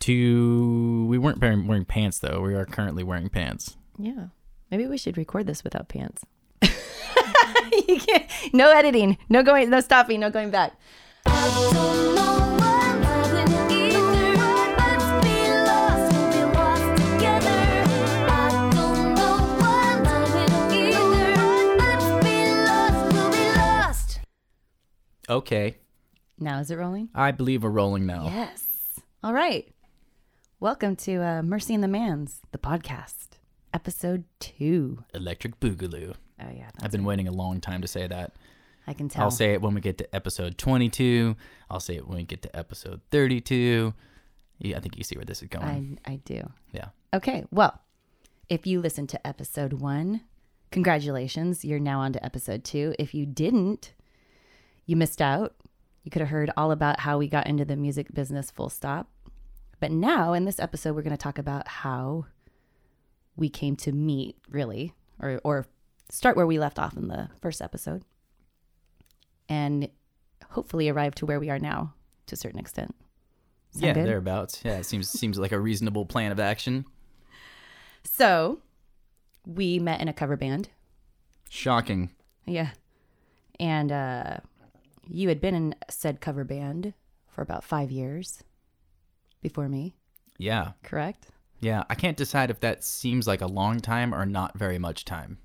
To we weren't wearing, wearing pants though. We are currently wearing pants. Yeah. Maybe we should record this without pants. you can't, no editing. No going. No stopping. No going back. Okay, Now is it rolling? I believe we're rolling now. Yes. All right. Welcome to uh, Mercy and the Manz, the podcast, episode two. Electric Boogaloo. Oh yeah, I've been waiting a long time to say that. I can tell. I'll say it when we get to episode 22. I'll say it when we get to episode 32. Yeah, I think you see where this is going. I I do. yeah. Okay. Well, if you listened to episode one, congratulations. You're now on to episode two. If you didn't, you missed out. You could have heard all about how we got into the music business, full stop. But now, in this episode, we're going to talk about how we came to meet, really, or, or start where we left off in the first episode and hopefully arrive to where we are now to a certain extent. Sound yeah, good? thereabouts. Yeah, it seems seems like a reasonable plan of action. So, we met in a cover band. Shocking. Yeah. And uh, you had been in said cover band for about five years before me, Yeah. correct? Yeah, I can't decide if that seems like a long time or not very much time.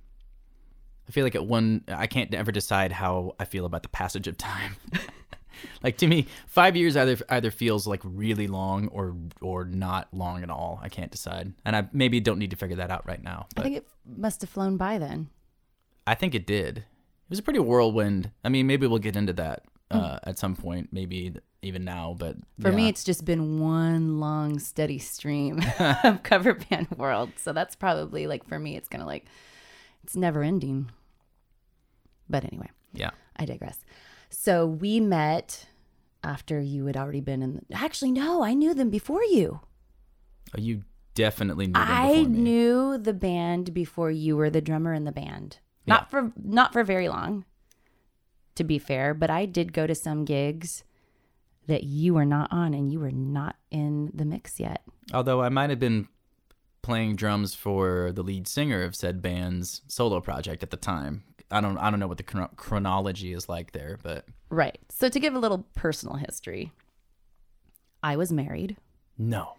I feel like at one, I can't ever decide how I feel about the passage of time. like to me, five years either either feels like really long or or not long at all. I can't decide, and I maybe don't need to figure that out right now. I think it must have flown by then. I think it did. It was a pretty whirlwind. I mean, maybe we'll get into that uh, at some point, maybe even now. But For me, it's just been one long, steady stream of cover band world. So that's probably like, for me, it's kind of like, it's never ending. But anyway. yeah, I digress. So we met after you had already been in. The, actually, no, I knew them before you. Oh, you definitely knew them I me. knew the band before you were the drummer in the band. Not for not for very long, to be fair, but I did go to some gigs that you were not on and you were not in the mix yet. Although I might have been playing drums for the lead singer of said band's solo project at the time. I don't I don't know what the chron- chronology is like there, but Right. So to give a little personal history, I was married. no.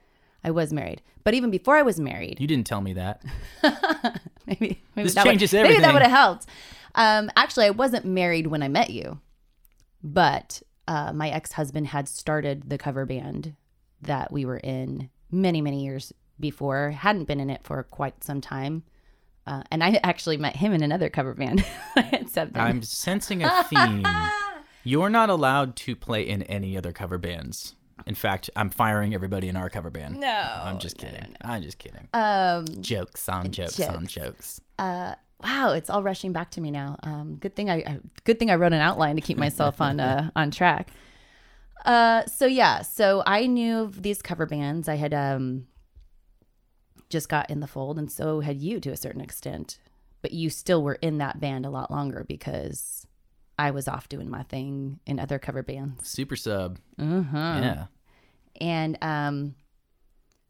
I was married. But even before I was married, You didn't tell me that. maybe maybe This that changes would, Maybe that would have helped. Um, actually, I wasn't married when I met you, but uh, my ex husband had started the cover band that we were in many many years before. Hadn't been in it for quite some time, uh, and I actually met him in another cover band. I'm sensing a theme. You're not allowed to play in any other cover bands. In fact, I'm firing everybody in our cover band. no, I'm just kidding. I'm just kidding. Um, jokes on jokes, on jokes. jokes. uh, wow, it's all rushing back to me now. Um, good thing I, I good thing I wrote an outline to keep myself on uh, on track. Uh, so yeah, so I knew of these cover bands. I had um just got in the fold, and so had you to a certain extent. But you still were in that band a lot longer because I was off doing my thing in other cover bands. Super sub. Uh-huh. Yeah. And um,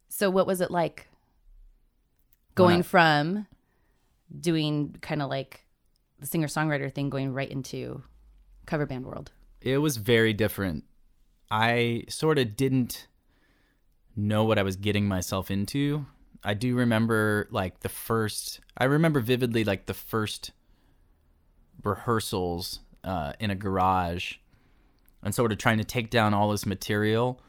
so what was it like going I- from doing kind of like the singer songwriter thing, going right into cover band world? It was very different. I sort of didn't know what I was getting myself into. I do remember like the first I remember vividly like the first rehearsals uh, in a garage and sort of trying to take down all this material.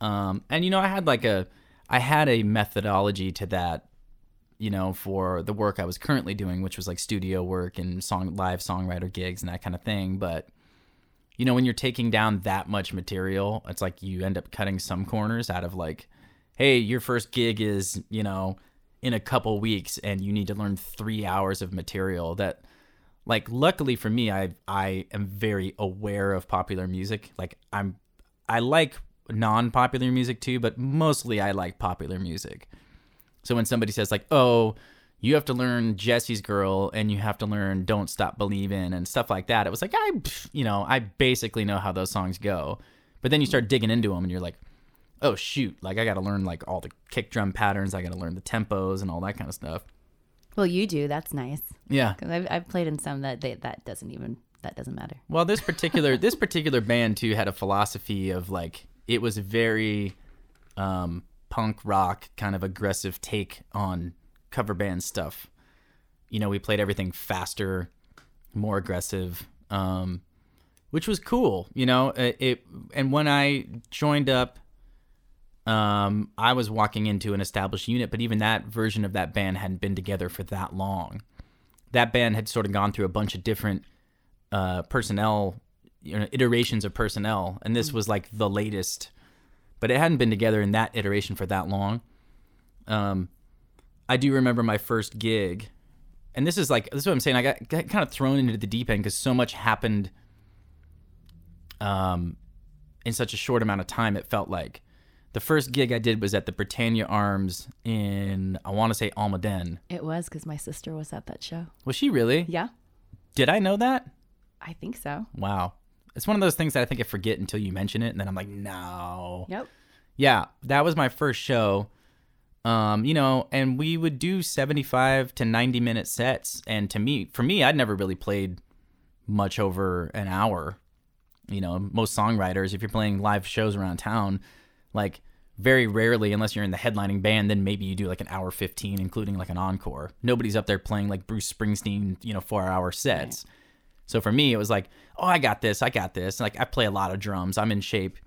Um, and you know, I had like a I had a methodology to that, you know, for the work I was currently doing, which was like studio work and song live songwriter gigs and that kind of thing. But you know, when you're taking down that much material, it's like you end up cutting some corners out of like, hey, your first gig is, you know, in a couple weeks and you need to learn three hours of material that like luckily for me i i am very aware of popular music like i'm i like non-popular music too but mostly i like popular music so when somebody says like oh you have to learn jesse's girl and you have to learn don't stop believing and stuff like that it was like i you know i basically know how those songs go but then you start digging into them and you're like oh shoot, like I got to learn like all the kick drum patterns. I got to learn the tempos and all that kind of stuff. Well, you do. That's nice. Yeah. Because I've, I've played in some that they, that doesn't even that doesn't matter. Well, this particular this particular band too had a philosophy of like it was very um, punk rock kind of aggressive take on cover band stuff. You know, we played everything faster, more aggressive, um, which was cool. You know, it, it and when I joined up, um, I was walking into an established unit, but even that version of that band hadn't been together for that long. That band had sort of gone through a bunch of different uh, personnel, you know, iterations of personnel, and this was like the latest. But it hadn't been together in that iteration for that long. Um, I do remember my first gig, and this is like this is what I'm saying. I got, got kind of thrown into the deep end because so much happened. Um, in such a short amount of time, it felt like the first gig I did was at the Britannia Arms in I want to say Almaden. It was because my sister was at that show. Was she really? Yeah, Did I know that? I think so. Wow. It's one of those things that I think I forget until you mention it, and then I'm like, no. Yep. Yeah, that was my first show. Um, you know, and we would do 75 to 90 minute sets. And to me, for me, I'd never really played much over an hour. You know, most songwriters, if you're playing live shows around town, like very rarely, unless you're in the headlining band, then maybe you do like an hour 15, including like an encore. Nobody's up there playing like Bruce Springsteen, you know, four hour sets. So for me, it was like, oh, I got this, I got this. Like I play a lot of drums, I'm in shape.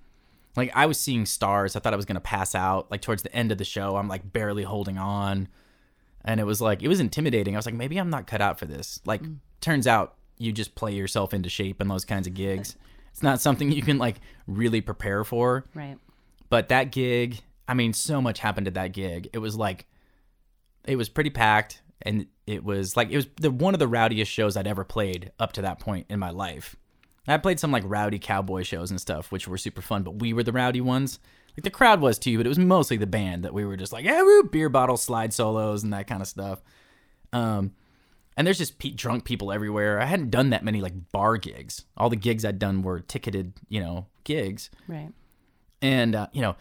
Like I was seeing stars. I thought I was gonna pass out. Like towards the end of the show, I'm like barely holding on, and it was like it was intimidating. I was like, maybe I'm not cut out for this. Like, mm. turns out you just play yourself into shape in those kinds of gigs. It's not something you can like really prepare for. Right. But that gig, I mean, so much happened at that gig. It was like, it was pretty packed, and it was like it was the one of the rowdiest shows I'd ever played up to that point in my life. I played some like rowdy cowboy shows and stuff, which were super fun, but we were the rowdy ones. Like the crowd was too, but it was mostly the band that we were just like, yeah, woo, beer bottle slide solos and that kind of stuff. Um, and there's just pe- drunk people everywhere. I hadn't done that many like bar gigs. All the gigs I'd done were ticketed, you know, gigs Right. and uh, you know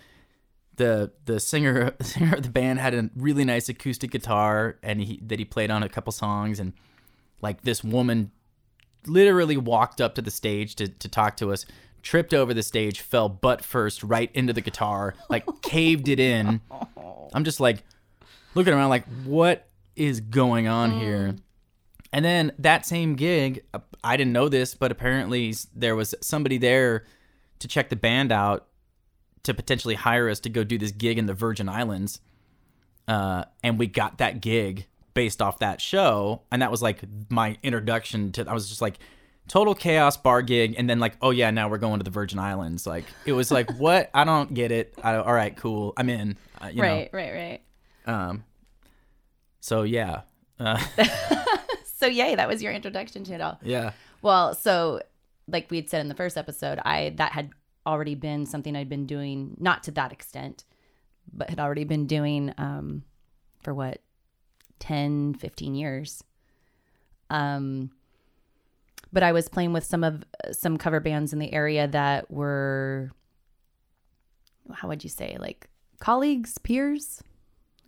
the the singer singer of the band had a really nice acoustic guitar and he that he played on a couple songs. And like this woman literally walked up to the stage to, to talk to us tripped over the stage fell butt first right into the guitar like caved it in. I'm just like looking around like what is going on here? And then that same gig uh, i didn't know this but apparently there was somebody there to check the band out to potentially hire us to go do this gig in the Virgin Islands. Uh, and we got that gig based off that show. And that was like my introduction to, I was just like, total chaos bar gig. And then, like, oh yeah, now we're going to the Virgin Islands. Like, it was like, what? I don't get it. I, all right, cool. I'm in. Uh, Right. Right. Right. Um, so yeah. Uh, So yay, that was your introduction to it all. yeah. Well, so like we'd said in the first episode, I that had already been something I'd been doing, not to that extent, but had already been doing um, for what 10, 15 years. Um, but I was playing with some of some cover bands in the area that were, how would you say, like colleagues, peers.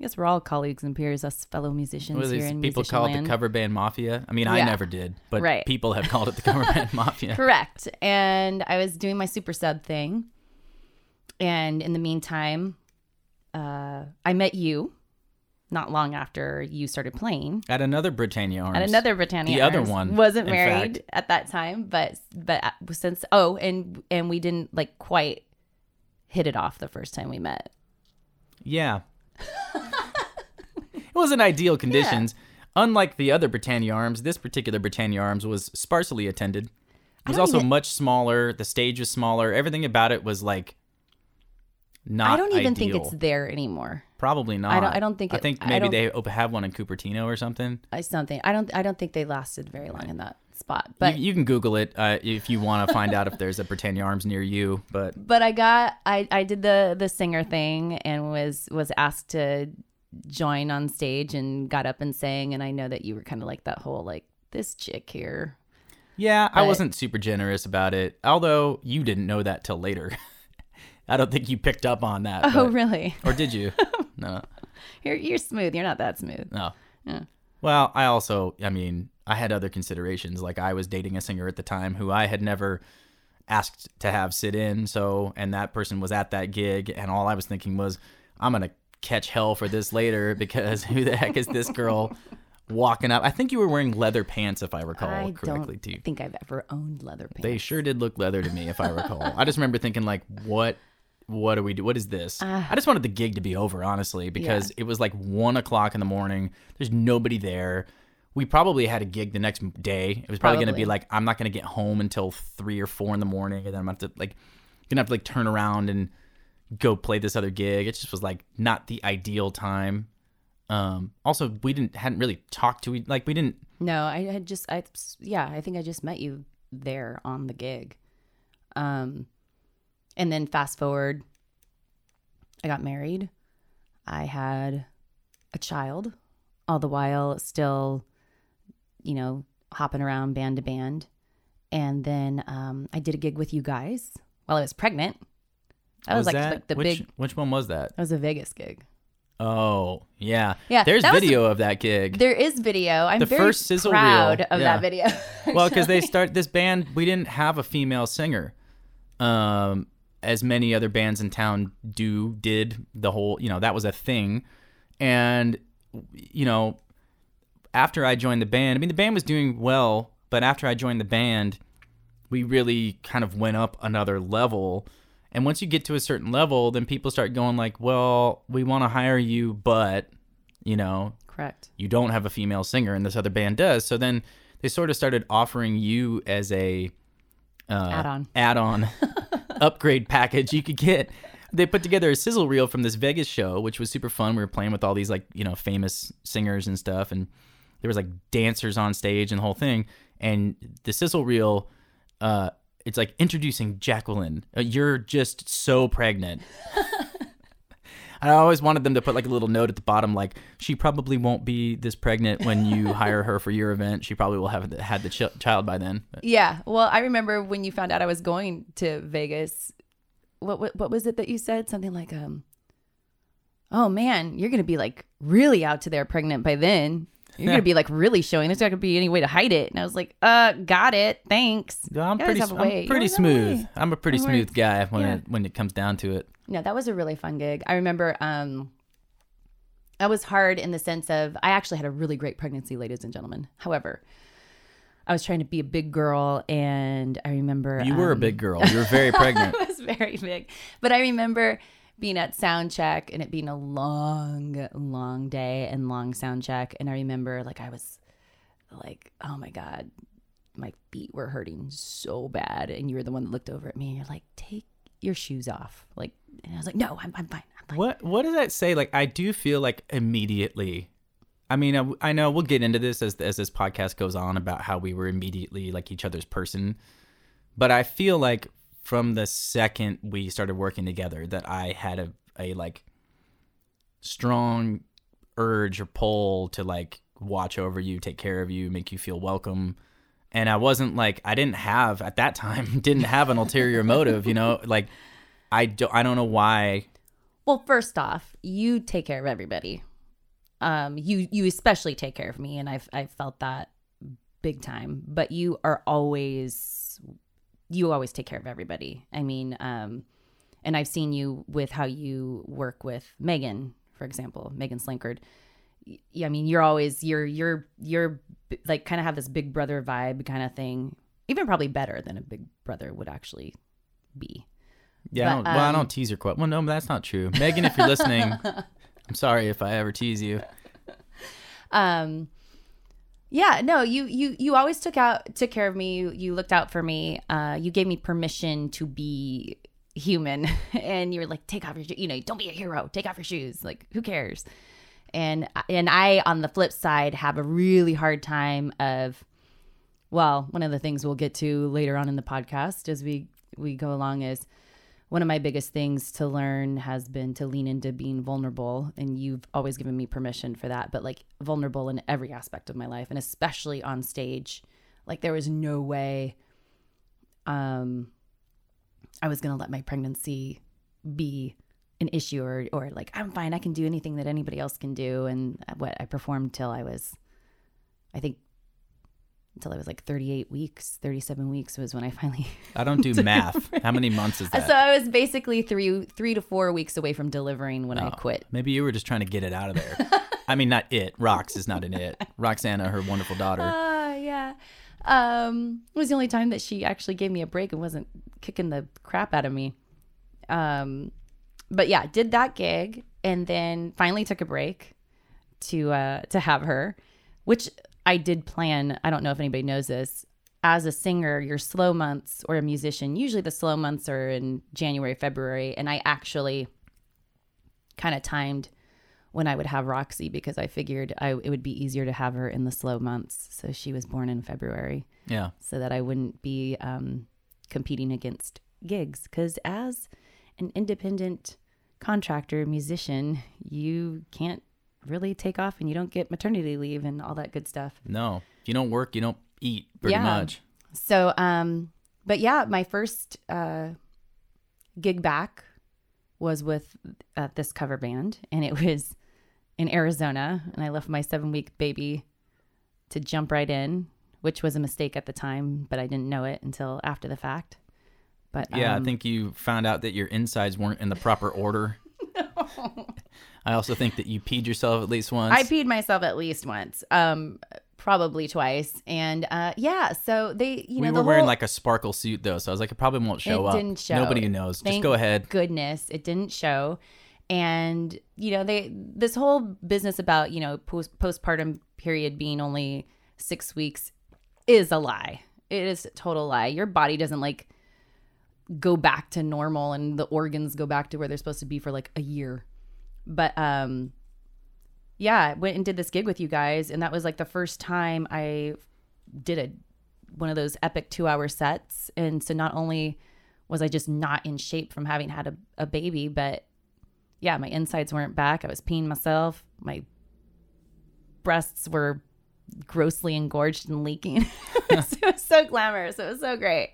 Guess we're all colleagues and peers, us fellow musicians What here in people musician call it land. the cover band mafia? I mean, I Yeah. never did, but Right. people have called it the cover band mafia. Correct. And I was doing my super sub thing. And in the meantime, uh, I met you not long after you started playing. At another Britannia Arms. And another Britannia The other one, wasn't married fact. at that time, but but since oh, and and we didn't like quite hit it off the first time we met. Yeah. it wasn't ideal conditions. Unlike the other Britannia Arms, this particular Britannia Arms was sparsely attended. It was also even- much smaller. The stage was smaller. Everything about it was like not. I don't even think it's there anymore. probably not. I don't- I don't think I think maybe don't- they op- have one in Cupertino or something. I something. I don't I don't think they lasted very long in that spot. But you, you can Google it uh, if you want to find out if there's a Britannia Arms near you. But but I got I I did the the singer thing and was was asked to join on stage and got up and sang and I know that you were kind of like that whole like this chick here. Yeah, I wasn't super generous about it. Although you didn't know that till later. I don't think you picked up on that. Oh, but- really? Or did you? no. You're you're smooth. You're not that smooth. No. Yeah. Well, I also, I mean, I had other considerations. Like I was dating a singer at the time who I had never asked to have sit in. So, and that person was at that gig, and all I was thinking was, I'm gonna catch hell for this later because who the heck is this girl walking up? I think you were wearing leather pants, if I recall I correctly, don't too. think I've ever owned leather pants. They sure did look leather to me, if I recall. I just remember thinking, like, what? What do we do? What is this? Ah. I just wanted the gig to be over, honestly, because it was like one o'clock in the morning. There's nobody there. We probably had a gig the next day. It was probably, going to be like, I'm not going to get home until three or four in the morning, and then I'm going to like, gonna have to like turn around and go play this other gig. It just was like not the ideal time. Um, also, we didn't hadn't really talked to like we didn't No, I had just I yeah, I think I just met you there on the gig. Um and then fast forward I got married. I had a child all the while still you know, hopping around band to band. And then um I did a gig with you guys while I was pregnant. That was, like, like the which big which one was that? that was a Vegas gig. Oh, yeah. Yeah, There's that was video of that gig. There is video. I'm The very first sizzle proud reel, of yeah. that video. well, because they start this band, we didn't have a female singer. Um, as many other bands in town do, did the whole, you know, that was a thing. And, you know, after I joined the band, I mean, the band was doing well, but after I joined the band, we really kind of went up another level. And once you get to a certain level, then people start going like, well, we want to hire you, but, you know, Correct. you don't have a female singer and this other band does. So then they sort of started offering you as a uh, Add-on. add-on upgrade package you could get. They put together a sizzle reel from this Vegas show, which was super fun. We were playing with all these like you know famous singers and stuff, and there was like dancers on stage and the whole thing. And the sizzle reel, uh, it's like introducing Jacqueline. Uh, you're just so pregnant. I always wanted them to put like a little note at the bottom, like she probably won't be this pregnant when you hire her for your event. She probably will have had the ch- child by then. But Yeah. Well, I remember when you found out I was going to Vegas. What what, what was it that you said? Something like, um, "Oh man, you're gonna be like really out to there pregnant by then. You're gonna be like really showing. There's not gonna be any way to hide it." And I was like, "Uh, got it. Thanks." No, I'm pretty, I'm pretty smooth. I'm a pretty smooth guy when Yeah. it when it comes down to it. No, that was a really fun gig. I remember um that was hard in the sense of I actually had a really great pregnancy, ladies and gentlemen. However, I was trying to be a big girl and I remember You were a um, big girl. You were very pregnant. I was very big. But I remember being at sound check and it being a long, long day and long sound check. And I remember like I was like, oh my God, my feet were hurting so bad. And you were the one that looked over at me and you're like, take your shoes off. Like, and I was like, no, I'm, I'm fine. I'm fine. What what does that say? Like I do feel like immediately. I mean, I, I know we'll get into this as as this podcast goes on about how we were immediately like each other's person, but I feel like from the second we started working together that I had a a like strong urge or pull to like watch over you, take care of you, make you feel welcome. And I wasn't like I didn't have at that time didn't have an ulterior motive, you know, like I don't I don't know why Well, first off, you take care of everybody. Um, you you especially take care of me, and I've I've felt that big time. But you are always you always take care of everybody. I mean, um, and I've seen you with how you work with Megan, for example, Megan Slinkard. Yeah, I mean, you're always you're you're you're like kind of have this big brother vibe kind of thing. Even probably better than a big brother would actually be. Yeah, I But, don't, well, I um, don't tease her quite. Well, no, that's not true. Megan, if you're listening, I'm sorry if I ever tease you. um yeah no you you you always took out took care of me. You, you looked out for me. Uh you gave me permission to be human. And you were like take off your you know don't be a hero. Take off your shoes. Like who cares? And and i on the flip side have a really hard time of well one of the things we'll get to later on in the podcast as we we go along is one of my biggest things to learn has been to lean into being vulnerable and you've always given me permission for that but like vulnerable in every aspect of my life and especially on stage like there was no way um i was going to let my pregnancy be an issue or or like I'm fine, I can do anything that anybody else can do. And what I performed till I was, I think, until I was like 38 weeks, 37 weeks was when I finally. I don't do math. How many months is that? So I was basically three three to four weeks away from delivering when I Oh, quit. Maybe you were just trying to get it out of there. I mean, not it. Rox is not an it. Roxana, her wonderful daughter. Ah, yeah. Um, it was the only time that she actually gave me a break and wasn't kicking the crap out of me. Um, but yeah, did that gig and then finally took a break to uh to have her, which I did plan. I don't know if anybody knows this. As a singer, your slow months or a musician, usually the slow months are in January, February, and I actually kind of timed when I would have Roxy because I figured I, it would be easier to have her in the slow months. So she was born in February Yeah. so that I wouldn't be um, competing against gigs. Because as an independent contractor musician, you can't really take off and you don't get maternity leave and all that good stuff. No. If you don't work, you don't eat pretty Yeah. much. So, um, but yeah, my first uh, gig back was with uh, this cover band, and it was in Arizona. And I left my seven week baby to jump right in, which was a mistake at the time, but I didn't know it until after the fact. But Yeah, um, I think you found out that your insides weren't in the proper order. I also think that you peed yourself at least once. I peed myself at least once, um, probably twice, and uh, yeah. So they, you know, we were wearing like a sparkle suit though, so I was like, it probably won't show It up. didn't show. Nobody knows. Just go ahead. goodness it didn't show and you know they this whole business about you know post postpartum period being only six weeks is a lie it is a total lie your body doesn't like go back to normal and the organs go back to where they're supposed to be for like a year but um yeah I went and did this gig with you guys and that was like the first time i did a one of those epic two hour sets and so not only was I just not in shape from having had a, a baby, but yeah, my insides weren't back. I was peeing myself. My breasts were grossly engorged and leaking. it was so glamorous. It was so great.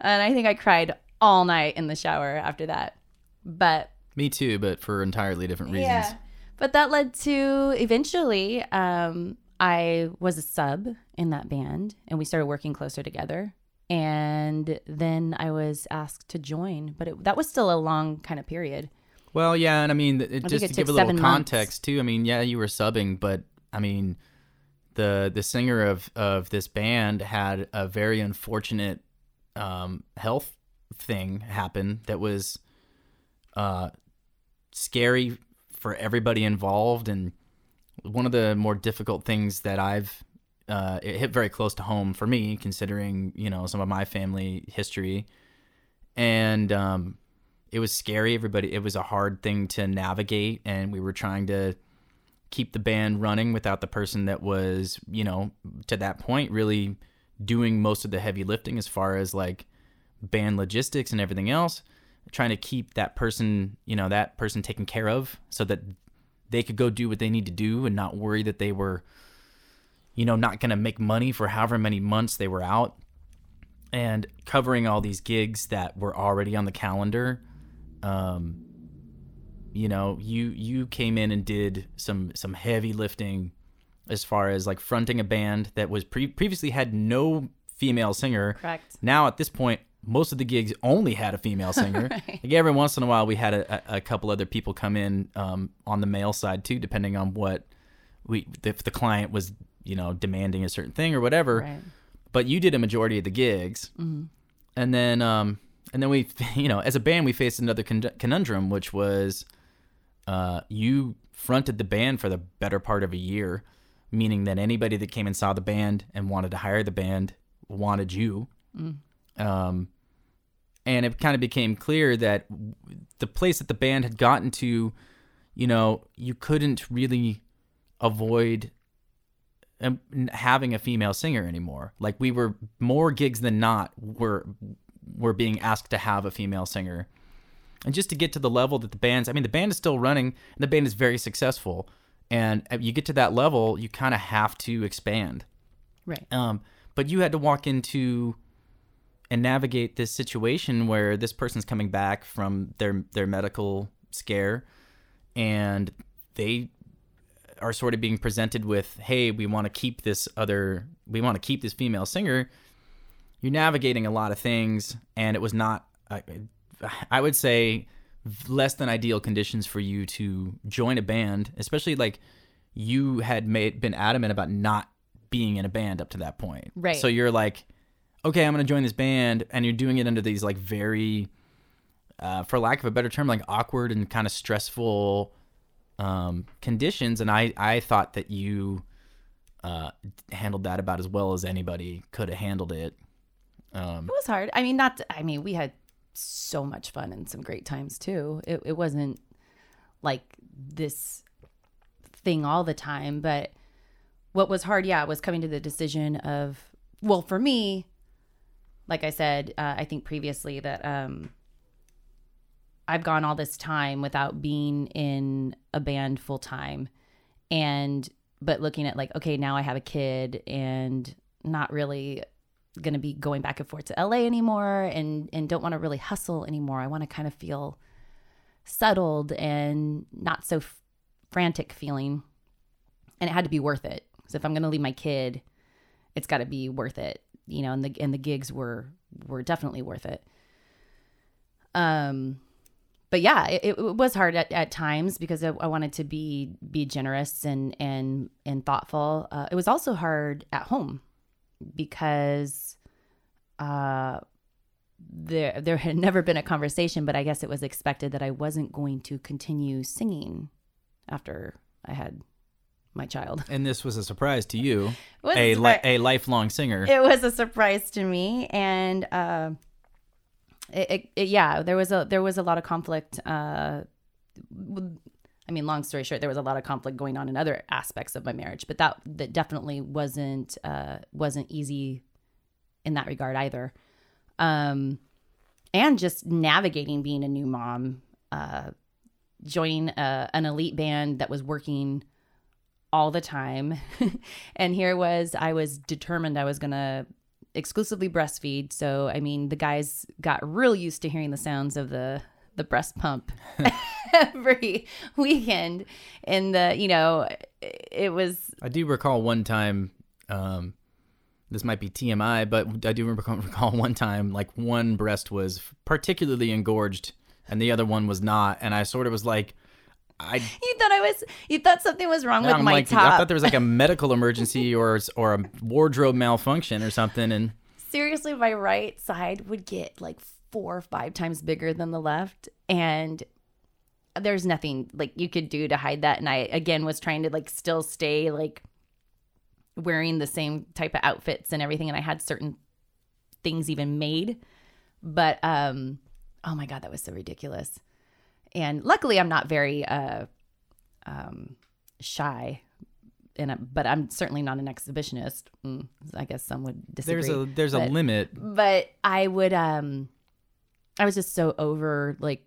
And I think I cried all night in the shower after that. But Me too, but for entirely different reasons. yeah. But that led to eventually um, I was a sub in that band and we started working closer together. And then I was asked to join, but it, that was still a long kind of period. Well, yeah, and I mean, it, think just it to give a little seven months. context too. I mean, yeah, you were subbing, but I mean, the the singer of of this band had a very unfortunate um, health thing happen that was uh, scary for everybody involved, and one of the more difficult things that I've uh, it hit very close to home for me, considering you know some of my family history, and um, it was scary. Everybody, it was a hard thing to navigate, and we were trying to keep the band running without the person that was, you know, to that point, really doing most of the heavy lifting as far as like band logistics and everything else. Trying to keep that person, you know, that person taken care of, so that they could go do what they need to do and not worry that they were, you know, not going to make money for however many months they were out and covering all these gigs that were already on the calendar um you know you you came in and did some some heavy lifting as far as like fronting a band that was pre- previously had no female singer Correct. now at this point most of the gigs only had a female singer. Like every once in a while we had a, a, couple other people come in um, on the male side too depending on what we if the client was you know demanding a certain thing or whatever. Right. but you did a majority of the gigs. And then um and then we you know as a band we faced another con- conundrum which was uh you fronted the band for the better part of a year meaning that anybody that came and saw the band and wanted to hire the band wanted you um and it kind of became clear that the place that the band had gotten to you know you couldn't really avoid um, having a female singer anymore. Like we were more gigs than not were were being asked to have a female singer. And just to get to the level that the band's I mean the band is still running and the band is very successful and uh, you get to that level you kind of have to expand. Right. Um but you had to walk into and navigate this situation where this person's coming back from their their medical scare and they are sort of being presented with hey we want to keep this other we want to keep this female singer you're navigating a lot of things and it was not I, I would say less than ideal conditions for you to join a band especially like you had made been adamant about not being in a band up to that point Right. so you're like okay i'm gonna join this band and you're doing it under these like very uh, for lack of a better term like awkward and kind of stressful um, conditions and i i thought that you uh, handled that about as well as anybody could have handled it um, It was hard. I mean, not. I mean, we had so much fun and some great times too. It it wasn't like this thing all the time, but what was hard, yeah, was coming to the decision of well, for me, like I said, uh, I think previously that um, I've gone all this time without being in a band full time, and but looking at like, okay, now I have a kid and not really going to be going back and forth to LA anymore and and don't want to really hustle anymore. I want to kind of feel settled and not so f- frantic feeling. And it had to be worth it. So if I'm going to leave my kid, it's got to be worth it, you know, and the and the gigs were were definitely worth it. Um but yeah, it, it was hard at, at times because I, I wanted to be be generous and and and thoughtful. Uh, it was also hard at home because uh there there had never been a conversation but i guess it was expected that i wasn't going to continue singing after i had my child. And this was a surprise to you a, a li- a lifelong singer. It was a surprise to me and uh it, it, it- yeah there was a there was a lot of conflict uh i mean long story short there was a lot of conflict going on in other aspects of my marriage but that that definitely wasn't uh wasn't easy in that regard either. Um and just navigating being a new mom uh joining a, an elite band that was working all the time. And here was i was determined i was going to exclusively breastfeed. So i mean the guys got real used to hearing the sounds of the the breast pump every weekend. And the you know it was I do recall one time, um, this might be TMI, but I do recall, recall one time, like one breast was particularly engorged and the other one was not. And I sort of was like, I, you thought i was you thought something was wrong with I'm my like, top I thought there was like a medical emergency or or a wardrobe malfunction or something. And seriously my right side would get like four or five times bigger than the left and there's nothing like you could do to hide that and i again was trying to like still stay like wearing the same type of outfits and everything and i had certain things even made but um oh my god that was so ridiculous and luckily i'm not very uh um shy and I, but i'm certainly not an exhibitionist mm, i guess some would disagree there's a there's a limit. but I would um I was just so over like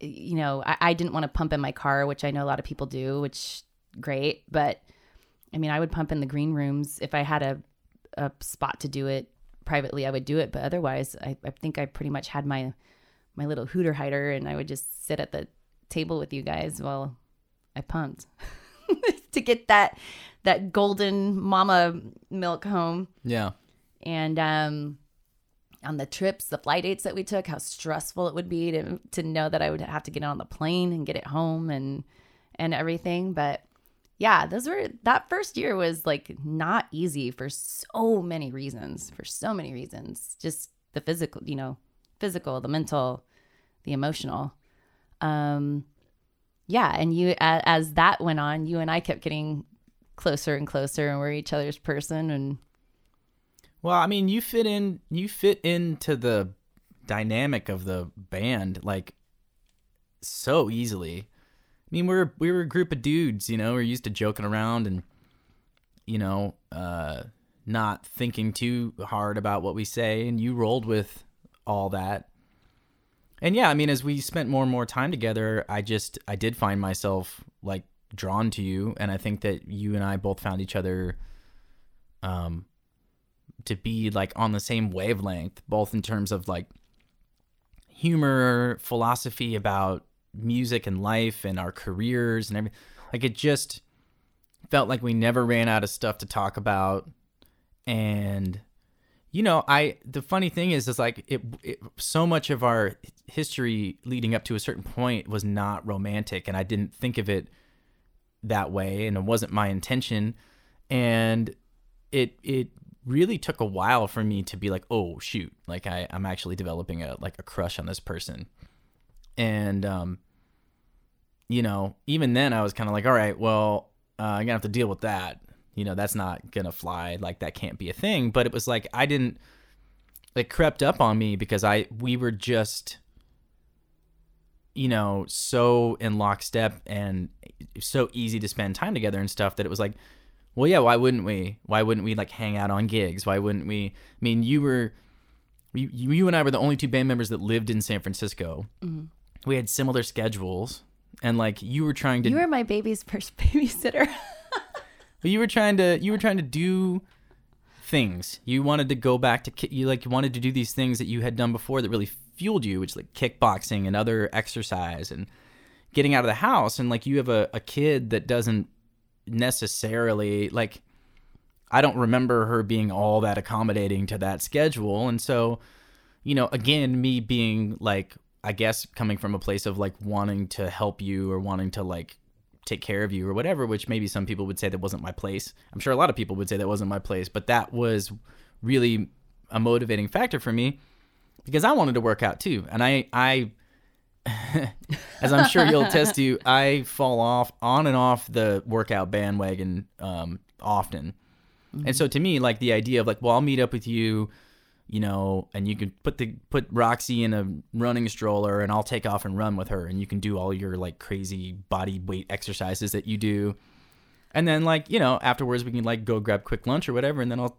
you know, I, I didn't want to pump in my car, which I know a lot of people do, which great. But I mean I would pump in the green rooms. If I had a a spot to do it privately, I would do it. But otherwise I, I think I pretty much had my my little hooter hider and I would just sit at the table with you guys while I pumped. to get that that golden mama milk home Yeah. and um on the trips the flight dates that we took how stressful it would be to to know that i would have to get on the plane and get it home and and everything but yeah those were that first year was like not easy for so many reasons for so many reasons just the physical you know physical the mental the emotional um yeah and you as, as that went on you and i kept getting closer and closer and we're each other's person and Well, I mean, you fit in you fit into the dynamic of the band like so easily. I mean, we're we were a group of dudes, you know, we're used to joking around and you know, uh not thinking too hard about what we say and you rolled with all that. And yeah, I mean, as we spent more and more time together, I just I did find myself like drawn to you and I think that you and I both found each other um to be like on the same wavelength, both in terms of like humor, philosophy about music and life and our careers and everything. Like it just felt like we never ran out of stuff to talk about. And you know, I the funny thing is is like it, it so much of our history leading up to a certain point was not romantic and I didn't think of it that way and it wasn't my intention and it it really took a while for me to be like, oh shoot, like I, I'm actually developing a like a crush on this person. And um, you know, even then I was kind of like, all right, well, uh, I'm gonna have to deal with that. You know, that's not gonna fly. Like that can't be a thing. But it was like I didn't. It crept up on me because I we were just, you know, so in lockstep and so easy to spend time together and stuff that it was like, well, yeah, why wouldn't we? Why wouldn't we like hang out on gigs? Why wouldn't we? I mean, you were, you, you and I were the only two band members that lived in San Francisco. Mm-hmm. We had similar schedules, and like you were trying to. You were my baby's first babysitter. You were trying to, you were trying to do things. You wanted to go back to, you like you wanted to do these things that you had done before that really fueled you, which like kickboxing and other exercise and getting out of the house. And like you have a, a kid that doesn't necessarily like I don't remember her being all that accommodating to that schedule. And so, you know, again, me being like, I guess coming from a place of like wanting to help you or wanting to like take care of you or whatever, which maybe some people would say that wasn't my place. I'm sure a lot of people would say that wasn't my place, but that was really a motivating factor for me because I wanted to work out too. And I, I, as I'm sure you'll attest to, I fall off on and off the workout bandwagon um, often. Mm-hmm. And so to me, like the idea of like, well, I'll meet up with you, you know, and you can put the put Roxy in a running stroller and I'll take off and run with her and you can do all your like crazy body weight exercises that you do. And then like, you know, afterwards we can like go grab quick lunch or whatever and then I'll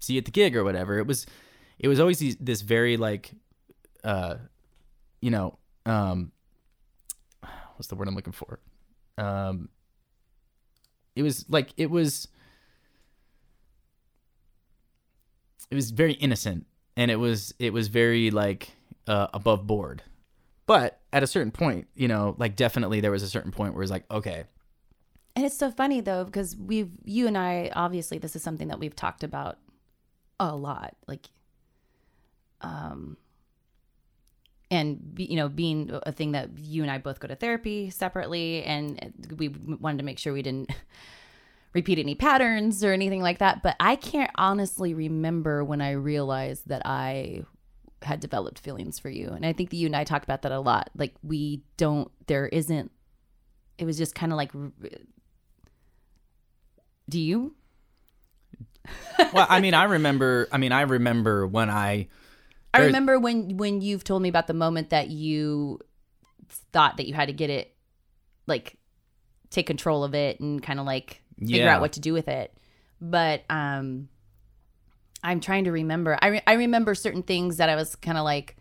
see you at the gig or whatever. It was it was always these, this very like uh you know, um what's the word I'm looking for? Um it was like it was it was very innocent and it was it was very like uh, above board. But at a certain point, you know, like definitely there was a certain point where it's like, okay. And it's so funny though because we've you and I obviously this is something that we've talked about a lot. Like um and you know being a thing that you and I both go to therapy separately and we wanted to make sure we didn't repeat any patterns or anything like that but I can't honestly remember when I realized that I had developed feelings for you. And I think that you and I talked about that a lot. Like we don't there isn't it was just kind of like do you? Well I mean I remember I mean I remember when I I remember when when you've told me about the moment that you thought that you had to get it like take control of it and kind of like figure yeah. out what to do with it. But um I'm trying to remember. I re- I remember certain things that I was kind of like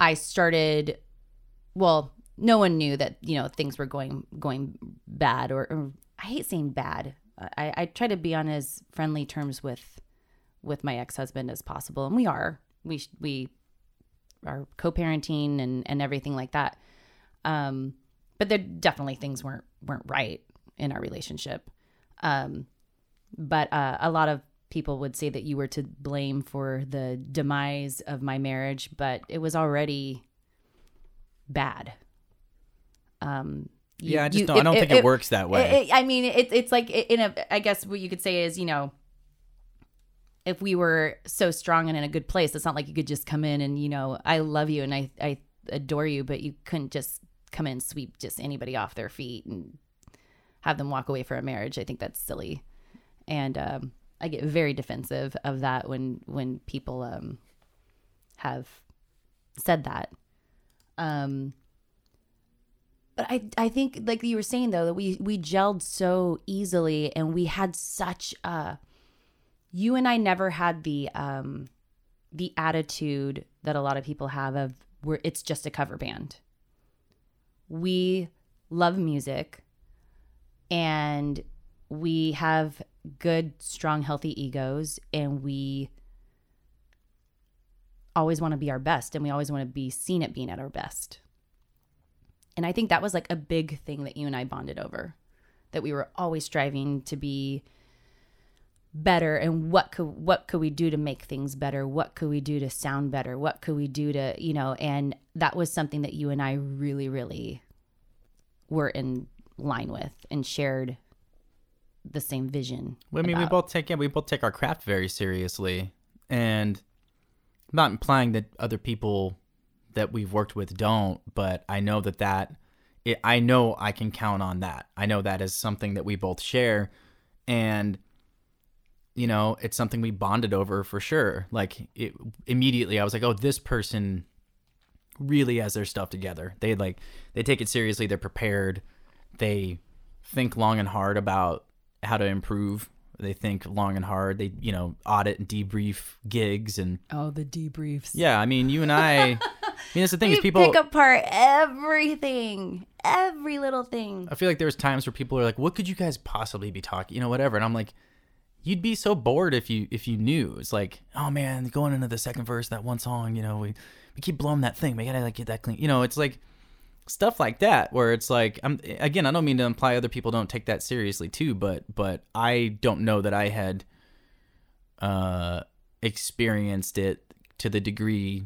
I started well, no one knew that, you know, things were going going bad or, or I hate saying bad. I, I try to be on as friendly terms with with my ex-husband as possible and we are we we are co-parenting and and everything like that. Um, but there definitely things weren't weren't right in our relationship. Um, but uh, a lot of people would say that you were to blame for the demise of my marriage, but it was already bad. Um, you, yeah, I just you, don't, it, I don't it, think it, it, works that way. I mean, it's it's like in a. I guess what you could say is, you know, if we were so strong and in a good place, it's not like you could just come in and, you know, I love you and I, I adore you, but you couldn't just come in and sweep just anybody off their feet and have them walk away for a marriage. I think that's silly. And um, I get very defensive of that when when people um, have said that. Um, but I I think like you were saying though that we we gelled so easily and we had such a you and I never had the um the attitude that a lot of people have of where it's just a cover band. We love music and we have good, strong, healthy egos, and we always want to be our best and we always want to be seen at being at our best. And I think that was like a big thing that you and I bonded over that we were always striving to be better and what could what could we do to make things better what could we do to sound better what could we do to you know and that was something that you and I really really were in line with and shared the same vision Well, I mean, we both take yeah, we both take our craft very seriously, and I'm not implying that other people that we've worked with don't, but I know that that it, I know I can count on that. I know that is something that we both share, and you know, it's something we bonded over for sure. Like it, immediately, I was like, oh, this person really has their stuff together. They like they take it seriously. They're prepared. They think long and hard about how to improve. They think long and hard. They you know audit and debrief gigs and oh the debriefs yeah. I mean, you and I. I mean, that's the thing we is people. pick apart everything every little thing I feel like there's times where people are like, "What could you guys possibly be talking?" You know, whatever. And I'm like, "You'd be so bored if you if you knew." It's like, "Oh man, going into the second verse, that one song, you know, we we keep blowing that thing. We gotta like get that clean." You know, it's like stuff like that where it's like, I'm again, I don't mean to imply other people don't take that seriously too, but but I don't know that I had uh experienced it to the degree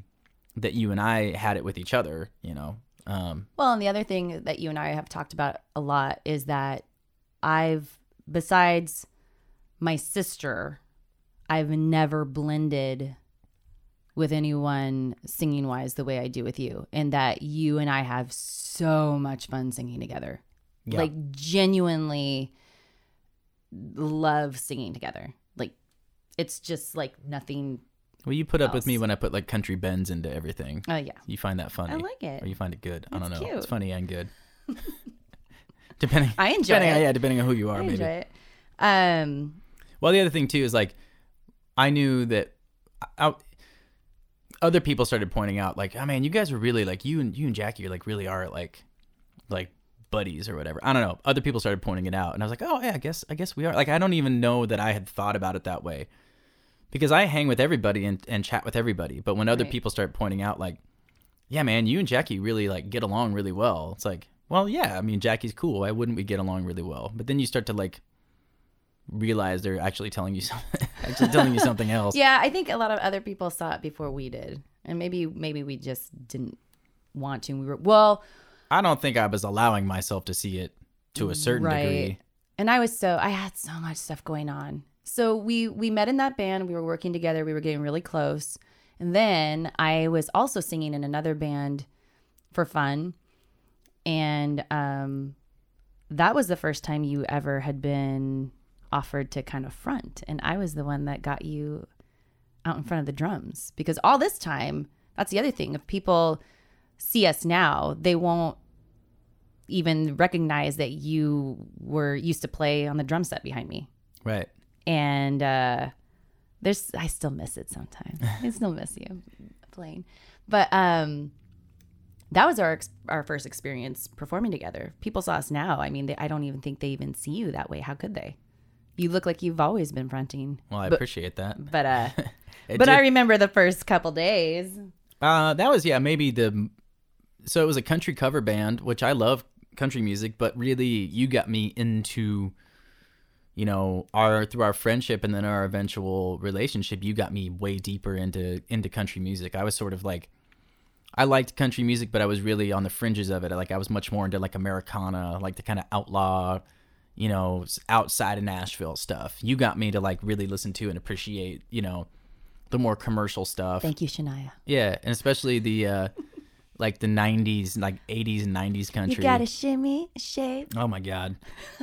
that you and I had it with each other. You know, um, Well, and the other thing that you and I have talked about a lot is that I've, besides my sister, I've never blended with anyone singing wise the way I do with you. And that you and I have so much fun singing together. Yeah. Like, genuinely love singing together. Like, it's just like nothing. Well, you put up with me when I put like country bends into everything. Oh, yeah. You find that funny. I like it. Or you find it good. I don't know. It's It's funny and good. depending. I enjoy depending it. On, yeah, depending on who you are, I maybe. it. Um, Well, the other thing too is like, I knew that. I, other people started pointing out like, oh man, you guys are really like you and you and Jackie are like really are like, like buddies or whatever. I don't know. Other people started pointing it out, and I was like, oh yeah, I guess I guess we are. Like I don't even know that I had thought about it that way, because I hang with everybody and, and chat with everybody. But when other Right. people start pointing out like, yeah, man, you and Jackie really like get along really well. It's like, well, yeah, I mean Jackie's cool. Why wouldn't we get along really well? But then you start to like realize they're actually telling you something, actually telling you something else. Yeah, I think a lot of other people saw it before we did, and maybe maybe we just didn't want to. We were well, I don't think I was allowing myself to see it to a certain right. degree. And I was so I had so much stuff going on. So we we met in that band. We were working together. We were getting really close. And then I was also singing in another band for fun. And um that was the first time you ever had been offered to kind of front. And I was the one that got you out in front of the drums because all this time, that's the other thing. If people see us now, they won't even recognize that you were used to play on the drum set behind me. Right. And uh there's I still miss it sometimes. I still miss you playing. But um that was our ex- our first experience performing together. People saw us now. I mean, they, I don't even think they even see you that way. How could they? You look like you've always been fronting. Well, I But- appreciate that. But uh but I remember the first couple days. Uh, that was yeah, maybe the. So it was a country cover band, which I love country music, but really you got me into, you know, our through our friendship and then our eventual relationship. You got me way deeper into into country music. I was sort of like, I liked country music, but I was really on the fringes of it. Like I was much more into like Americana, like the kind of outlaw, you know, outside of Nashville stuff. You got me to like really listen to and appreciate, you know, the more commercial stuff. Thank you, Shania. Yeah, and especially the uh like the 90s, like 80s and 90s country. You got a shimmy, shape. Oh my god.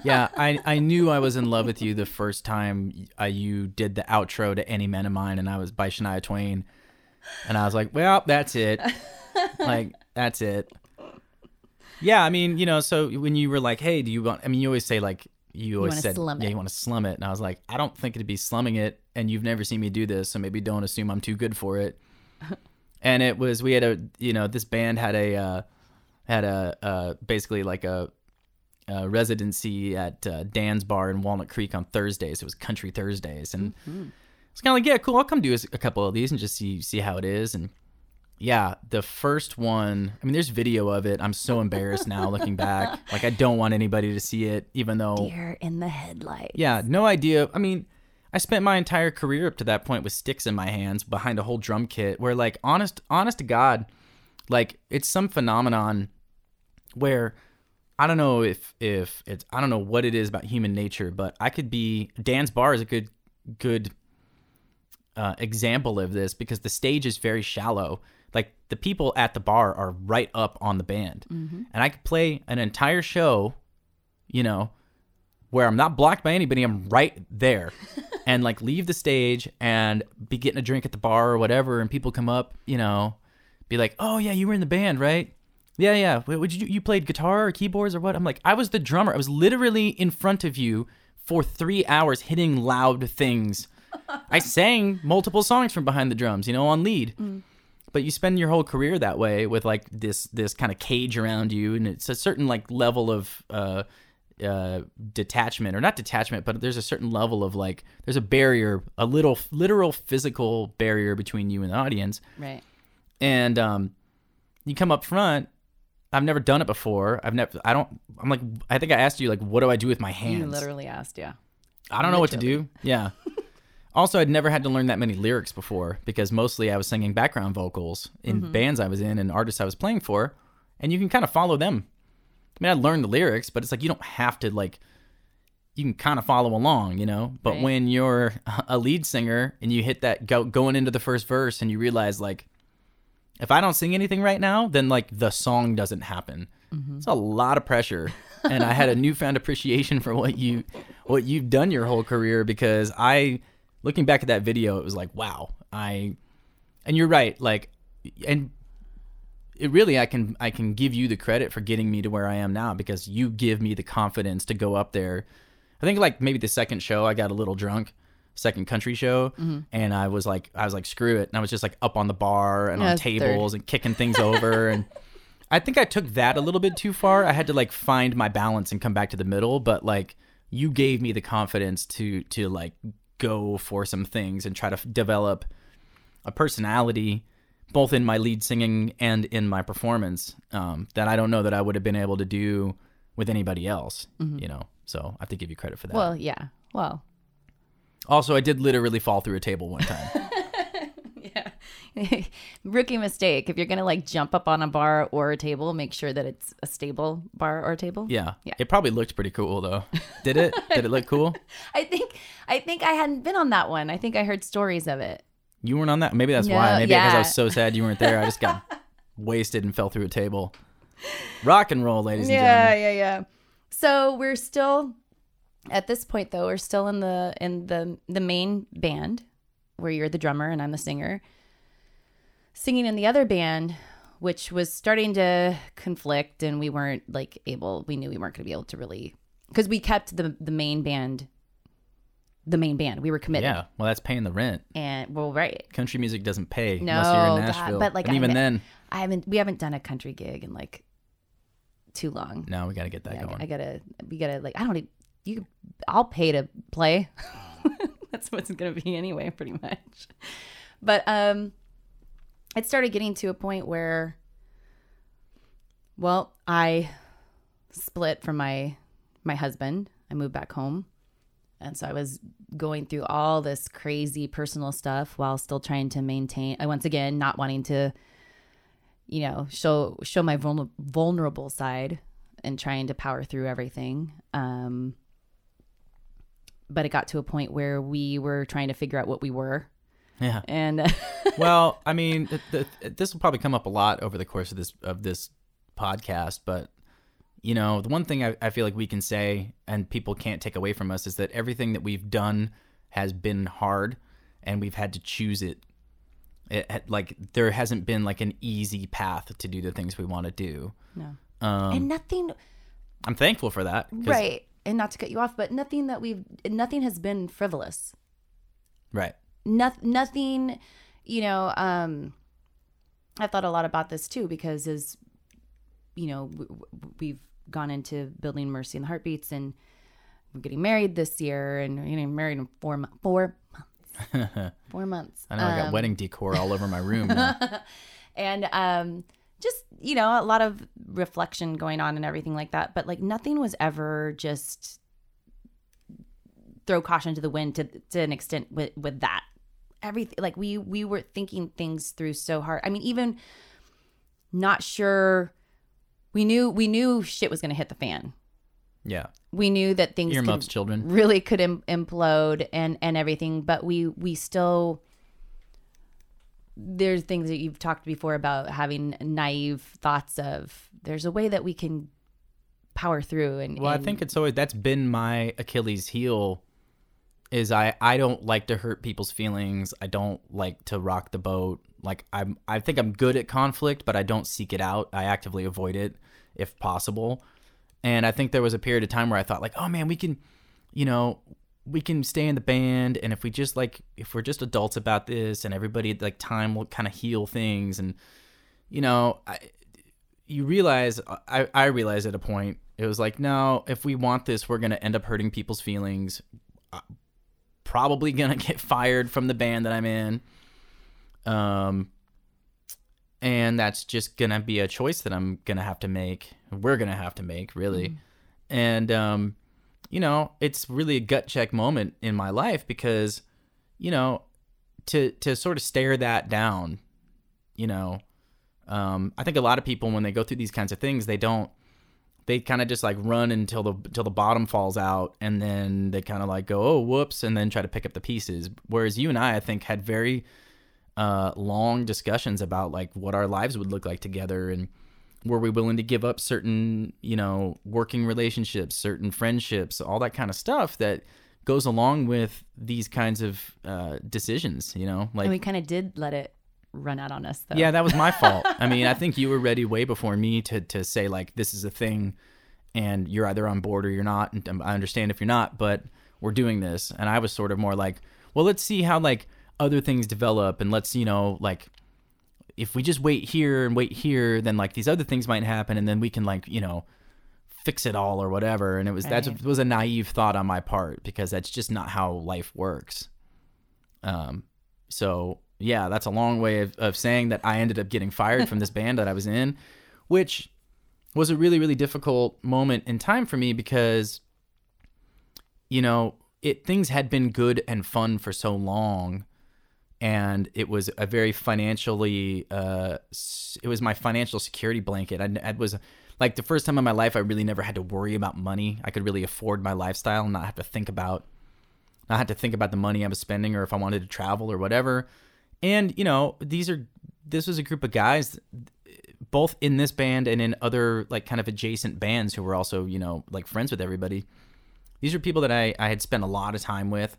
Yeah, I I knew I was in love with you the first time uh, you did the outro to Any Man of Mine and I was by Shania Twain. And I was like, "Well, that's it." like, that's it. Yeah, I mean, you know, so when you were like, "Hey, do you want I mean, you always say like you always wanna said, slum yeah, you want to slum it. And I was like, I don't think it'd be slumming it and you've never seen me do this, so maybe don't assume I'm too good for it. and it was we had a you know this band had a uh, had a uh, basically like a uh, residency at uh, Dan's Bar in Walnut Creek on Thursdays. It was Country Thursdays, and it's kind of like, yeah, cool. I'll come do a couple of these and just see see how it is. And yeah, the first one. I mean, there's video of it. I'm so embarrassed now looking back. Like I don't want anybody to see it, even though Deer in the headlights. yeah, no idea. I mean, I spent my entire career up to that point with sticks in my hands behind a whole drum kit where like honest honest to God, like it's some phenomenon where I don't know if if it's I don't know what it is about human nature, but I could be Dan's bar is a good good uh, example of this because the stage is very shallow. Like the people at the bar are right up on the band, mm-hmm. and I could play an entire show, you know, where I'm not blocked by anybody. I'm right there, and like leave the stage and be getting a drink at the bar or whatever, and people come up, you know, be like, "Oh yeah, you were in the band, right?" Yeah, yeah. Would you you played guitar or keyboards or what? I'm like, I was the drummer. I was literally in front of you for three hours hitting loud things. I sang multiple songs from behind the drums, you know, on lead. Mm. But you spend your whole career that way with like this this kind of cage around you, and it's a certain like level of uh, uh, detachment or not detachment, but there's a certain level of like there's a barrier, a little literal physical barrier between you and the audience Right. and um, you come up front. I've never done it before. I've never. I don't. I'm like. I think I asked you like, what do I do with my hands? You literally asked, yeah. I don't know what to do. Yeah. Also, I'd never had to learn that many lyrics before because mostly I was singing background vocals in mm-hmm. bands I was in and artists I was playing for, and you can kind of follow them. I mean, I learned the lyrics, but it's like you don't have to like. You can kind of follow along, you know. But Right. when you're a lead singer and you hit that go going into the first verse and you realize like, if I don't sing anything right now, then like the song doesn't happen. Mm-hmm. It's a lot of pressure, and I had a newfound appreciation for what you what you've done your whole career because I, looking back at that video, it was like wow, I, and you're right, like, and it really I can I can give you the credit for getting me to where I am now because you give me the confidence to go up there. I think like maybe the second show I got a little drunk, second country show, Mm-hmm. and I was like I was like screw it, and I was just like up on the bar and Yeah, on it's third. tables and kicking things over and. I think I took that a little bit too far. I had to like find my balance and come back to the middle, but like you gave me the confidence to to like go for some things and try to f- develop a personality both in my lead singing and in my performance um, that I don't know that I would have been able to do with anybody else, you know. So I have to give you credit for that. Well, yeah. Well, also, I did literally fall through a table one time. yeah. Rookie mistake. If you're going to like jump up on a bar or a table, make sure that it's a stable bar or table. yeah. Yeah. It probably looked pretty cool though. Did it? did it look cool? I think I think I hadn't been on that one. I think I heard stories of it. You weren't on that? Maybe that's No, why. Maybe because I was so sad you weren't there. I just got wasted and fell through a table. Rock and roll, ladies and Yeah, gentlemen. yeah, yeah. So we're still at this point though, we're still in the in the the main band where you're the drummer and I'm the singer. Singing in the other band, which was starting to conflict and we weren't like able we knew we weren't going to be able to really because we kept the the main band the main band. We were committed. Yeah. Well, that's paying the rent. And well, right. Country music doesn't pay No, unless you're in God, Nashville. but, like, and I even then, I haven't we haven't done a country gig in like too long. no, we got to get that Yeah, going. I, gotta, we gotta like, I don't, you, I'll pay to play. That's what's gonna be anyway, pretty much. But um, it started getting to a point where, well, I split from my my husband. I moved back home, and so I was going through all this crazy personal stuff while still trying to maintain. I once again not wanting to you know show show my vulner- vulnerable side and trying to power through everything um but it got to a point where we were trying to figure out what we were yeah. and well, I mean, th- th- this will probably come up a lot over the course of this of this podcast, but you know, the one thing I, I feel like we can say, and people can't take away from us, is that everything that we've done has been hard, and we've had to choose it. It like there hasn't been like an easy path to do the things we want to do. no Um, and nothing I'm thankful for that. right and not to cut you off but nothing that we've nothing has been frivolous Right. Noth- nothing you know um i thought a lot about this too because as you know we've gone into building Mercy and the Heartbeats, and we're getting married this year, and we're getting married in four mo- four months. four months. I know I got Um, wedding decor all over my room. And um just you know a lot of reflection going on and everything like that but like nothing was ever just throw caution to the wind to, to an extent with with that everything like we we were thinking things through so hard i mean even not sure we knew we knew shit was going to hit the fan yeah, we knew that things could earmuffs, children. really could Im- implode and and everything but we we still there's things that you've talked before about having naive thoughts of there's a way that we can power through and Well, I think it's always that's been my Achilles heel. Is I I don't like to hurt people's feelings. I don't like to rock the boat. Like I'm I think I'm good at conflict, but I don't seek it out. I actively avoid it if possible. And I think there was a period of time where I thought like, oh man, we can, you know, we can stay in the band, and if we just like if we're just adults about this, and everybody like time will kind of heal things, and you know, I you realize I, I realized at a point it was like no if we want this we're going to end up hurting people's feelings probably to get fired from the band that i'm in um and that's just to be a choice that i'm to have to make we're to have to make really and um you know it's really a gut check moment in my life because you know to to sort of stare that down you know um, I think a lot of people when they go through these kinds of things, they don't. They kind of just like run until the until the bottom falls out, and then they kind of like go, oh, whoops, and then try to pick up the pieces. Whereas you and I, I think, had very uh, long discussions about like what our lives would look like together, and were we willing to give up certain, you know, working relationships, certain friendships, all that kind of stuff that goes along with these kinds of uh, decisions. You know, like and we kind of did let it run out on us though yeah, that was my fault. I mean, I think you were ready way before me to to say like this is a thing, and you're either on board or you're not. And um, I understand if you're not, but we're doing this. And I was sort of more like, well, let's see how like other things develop, and let's you know like if we just wait here and wait here, then like these other things might happen, and then we can like you know fix it all or whatever. And it was that was a naive thought on my part because that's just not how life works. Um, so yeah, that's a long way of, of saying that I ended up getting fired from this band that I was in, which was a really, really difficult moment in time for me because, you know, it things had been good and fun for so long. And it was a very financially, uh, it was my financial security blanket. I, I was like the first time in my life I really never had to worry about money. I could really afford my lifestyle and not have to think about not have to think about the money I was spending or if I wanted to travel or whatever. And you know, these are this was a group of guys both in this band and in other like kind of adjacent bands who were also, you know, like friends with everybody. These are people that I, I had spent a lot of time with,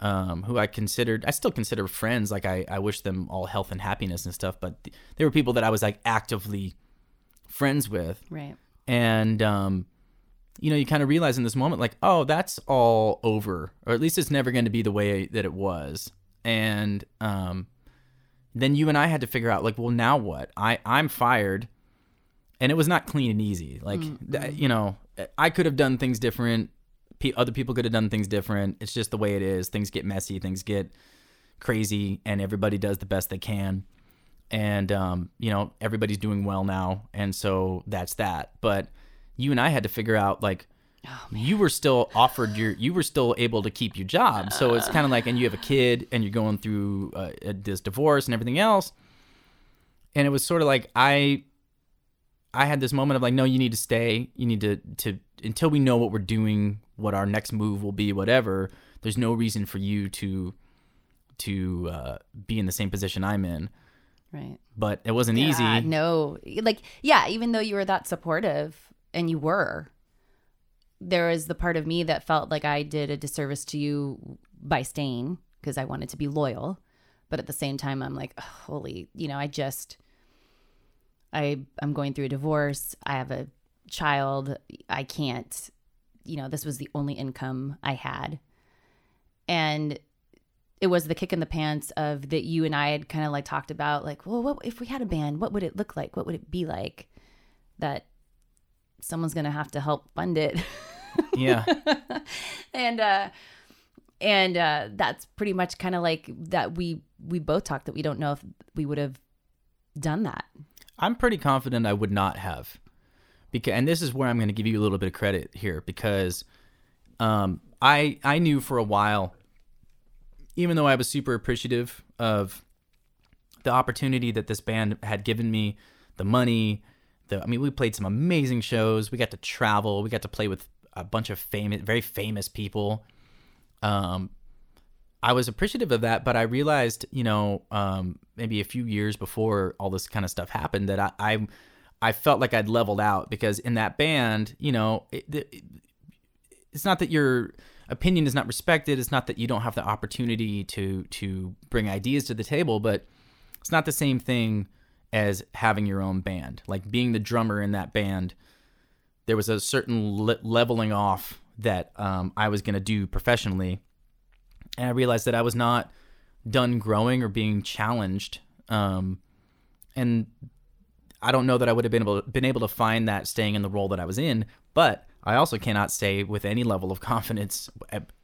um, who I considered I still consider friends. Like I, I wish them all health and happiness and stuff, but th- they were people that I was like actively friends with right and um, you know you kind of realize in this moment like oh that's all over or at least it's never going to be the way that it was and um, then you and i had to figure out like well now what? I i'm fired and it was not clean and easy. Like th- you know i could have done things different. Pe- other people could have done things different. It's just the way it is. Things get messy. Things get crazy and everybody does the best they can. And um, you know everybody's doing well now and so that's that. But you and i had to figure out like you were still offered your you were still able to keep your job. So it's kind of like and you have a kid and you're going through uh, this divorce and everything else. And it was sort of like i i had this moment of like no you need to stay. You need to to until we know what we're doing what our next move will be whatever there's no reason for you to to uh, be in the same position i'm in. Right. But it wasn't easy. No, like yeah, even though you were that supportive and you were, there was the part of me that felt like I did a disservice to you by staying because I wanted to be loyal, but at the same time I'm like, holy, you know, I just I I'm going through a divorce. I have a child. I can't, you know, this was the only income I had. And it was the kick in the pants of that you and I had kind of like talked about like, well, what if we had a band, what would it look like? What would it be like? That someone's going to have to help fund it. Yeah. and uh and uh that's pretty much kind of like that we we both talked that we don't know if we would have done that. I'm pretty confident I would not have. Because and this is where I'm going to give you a little bit of credit here because um I I knew for a while even though I was super appreciative of the opportunity that this band had given me, the money, the I mean we played some amazing shows, we got to travel, we got to play with a bunch of famous very famous people. Um I was appreciative of that, but I realized, you know, um, maybe a few years before all this kind of stuff happened, that I, I, I felt like I'd leveled out because in that band, you know, it, it, it's not that your opinion is not respected. It's not that you don't have the opportunity to to bring ideas to the table, but it's not the same thing as having your own band. Like being the drummer in that band, there was a certain le- leveling off that um, I was going to do professionally and I realized that I was not done growing or being challenged. Um, and I don't know that I would have been able been able to find that staying in the role that I was in, but I also cannot say with any level of confidence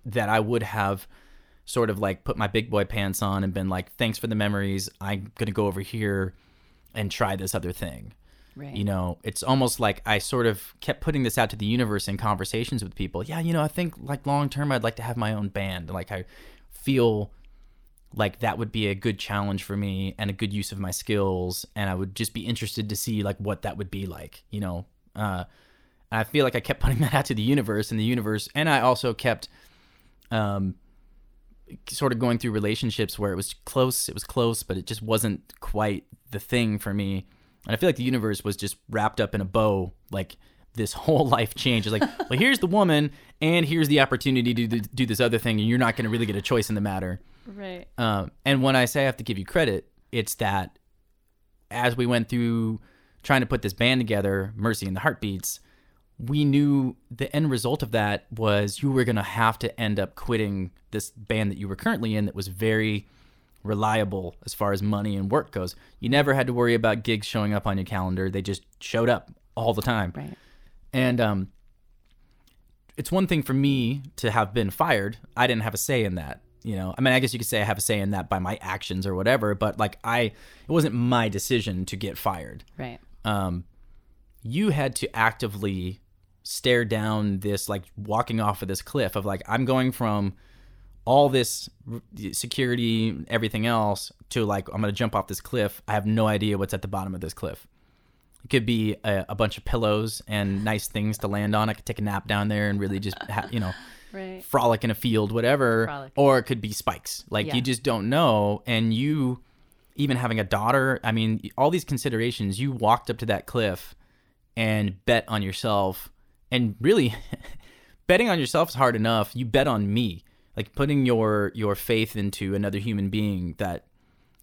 that I would have sort of like put my big boy pants on and been like, "Thanks for the memories. I'm gonna go over here and try this other thing." Right. You know, it's almost like I sort of kept putting this out to the universe in conversations with people. Yeah, you know, I think like long term, I'd like to have my own band. Like I feel like that would be a good challenge for me and a good use of my skills, and I would just be interested to see like what that would be like. You know, uh, I feel like I kept putting that out to the universe, and the universe, and I also kept, um, sort of going through relationships where it was close, it was close, but it just wasn't quite the thing for me and I feel like the universe was just wrapped up in a bow, like this whole life change. It's like, well, here's the woman, and here's the opportunity to do, do this other thing, and you're not going to really get a choice in the matter. Right. Um, and when I say I have to give you credit, it's that as we went through trying to put this band together, Mercy and the Heartbeats, we knew the end result of that was you were going to have to end up quitting this band that you were currently in that was very reliable as far as money and work goes. You never had to worry about gigs showing up on your calendar. They just showed up all the time. Right. And um it's one thing for me to have been fired. I didn't have a say in that. You know, I mean, I guess you could say I have a say in that by my actions or whatever, but like I, it wasn't my decision to get fired. Right. Um, you had to actively stare down this, like walking off of this cliff of like, I'm going from all this security, everything else, to like I'm gonna jump off this cliff. I have no idea what's at the bottom of this cliff. It could be a, a bunch of pillows and nice things to land on. I could take a nap down there and really just, ha- you know, Right. frolic in a field, whatever. Frolic. Or it could be spikes. Like Yeah. you just don't know. And you, even having a daughter, I mean, all these considerations, you walked up to that cliff and bet on yourself. And really, betting on yourself is hard enough. You bet on me, like putting your your faith into another human being. That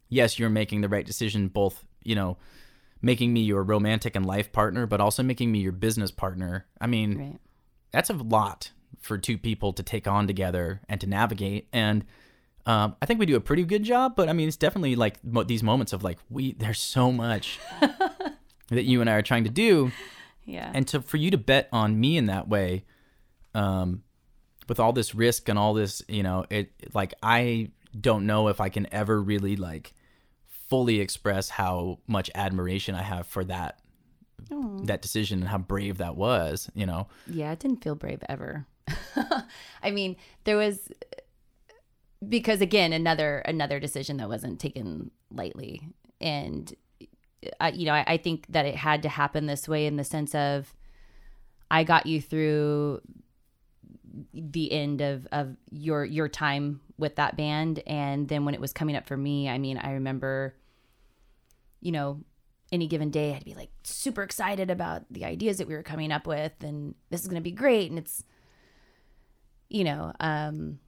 yes, you're making the right decision. Both, you know, making me your romantic and life partner, but also making me your business partner. I mean, Right. that's a lot for two people to take on together and to navigate. And um, I think we do a pretty good job. But I mean, it's definitely like mo- these moments of like we there's so much that you and I are trying to do, Yeah. and to for you to bet on me in that way, um, with all this risk and all this, you know, it like I don't know if I can ever really like fully express how much admiration I have for that Oh. that decision and how brave that was. You know. Yeah, it didn't feel brave ever. I mean, there was because again, another another decision that wasn't taken lightly, and I, you know, I, I think that it had to happen this way in the sense of I got you through the end of of your your time with that band, and then when it was coming up for me, I mean, I remember, you know, any given day I'd be like super excited about the ideas that we were coming up with. And this is going to be great. And it's you know um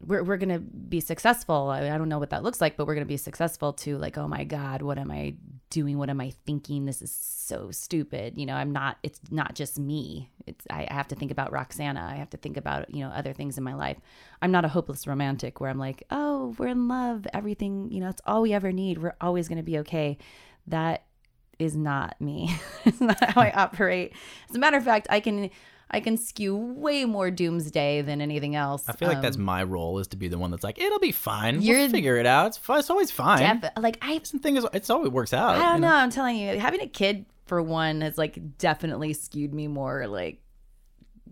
we're we're going to be successful. I, I don't know what that looks like but we're going to be successful to like oh my god what am I doing? What am I thinking? This is so stupid. You know I'm not it's not just me. It's I, I have to think about Roxana. I have to think about you know other things in my life. I'm not a hopeless romantic where I'm like oh we're in love everything you know it's all we ever need. We're always going to be okay. That is not me. it's not how I operate. As a matter of fact, I can I can skew way more doomsday than anything else. I feel like that's Um, my role is to be the one that's like, it'll be fine. You're- we'll figure it out. It's, it's always fine. def- like I It's the thing is, it's always works out. I don't you know. I'm telling you, having a kid for one has like definitely skewed me more like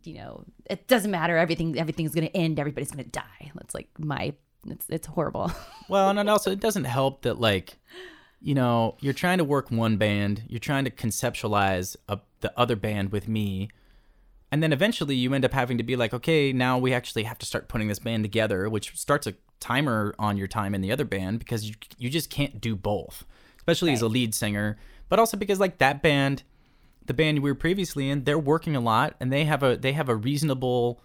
you know, it doesn't matter. Everything everything's gonna end. Everybody's gonna die. That's like my. It's it's horrible. Well, and also it doesn't help that like, you know, you're trying to work one band, you're trying to conceptualize a, the other band with me, and then eventually you end up having to be like, okay, now we actually have to start putting this band together, which starts a timer on your time in the other band because you you just can't do both, especially as a lead singer, but also because like that band, the band we were previously in, they're working a lot and they have a they have a reasonable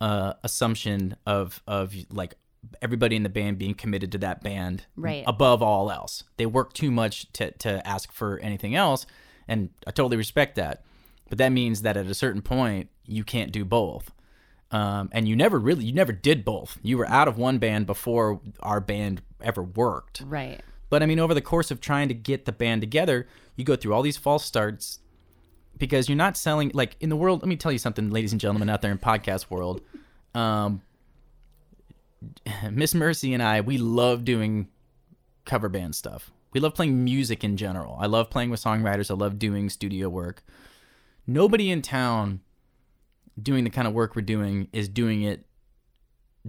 uh, assumption of of like everybody in the band being committed to that band Right. above all else. They work too much to to ask for anything else, and I totally respect that. But that means that at a certain point you can't do both. Um, and you never really you never did both. You were out of one band before our band ever worked. right. But I mean, over the course of trying to get the band together, you go through all these false starts because you're not selling like in the world. Let me tell you something, ladies and gentlemen out there in podcast world. Um, Miss Mercy and I, we love doing cover band stuff. We love playing music in general. I love playing with songwriters. I love doing studio work. Nobody in town doing the kind of work we're doing is doing it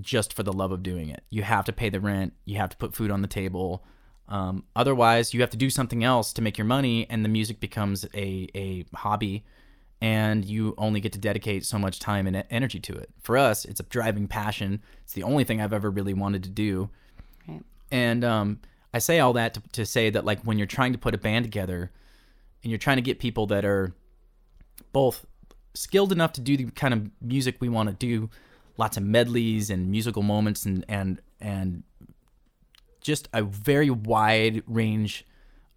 just for the love of doing it. You have to pay the rent. You have to put food on the table. Um, otherwise, you have to do something else to make your money, and the music becomes a a hobby, and you only get to dedicate so much time and energy to it. For us, it's a driving passion. It's the only thing I've ever really wanted to do. Right. And um, I say all that to, to say that like when you're trying to put a band together, and you're trying to get people that are both skilled enough to do the kind of music we want to do, lots of medleys and musical moments and and and just a very wide range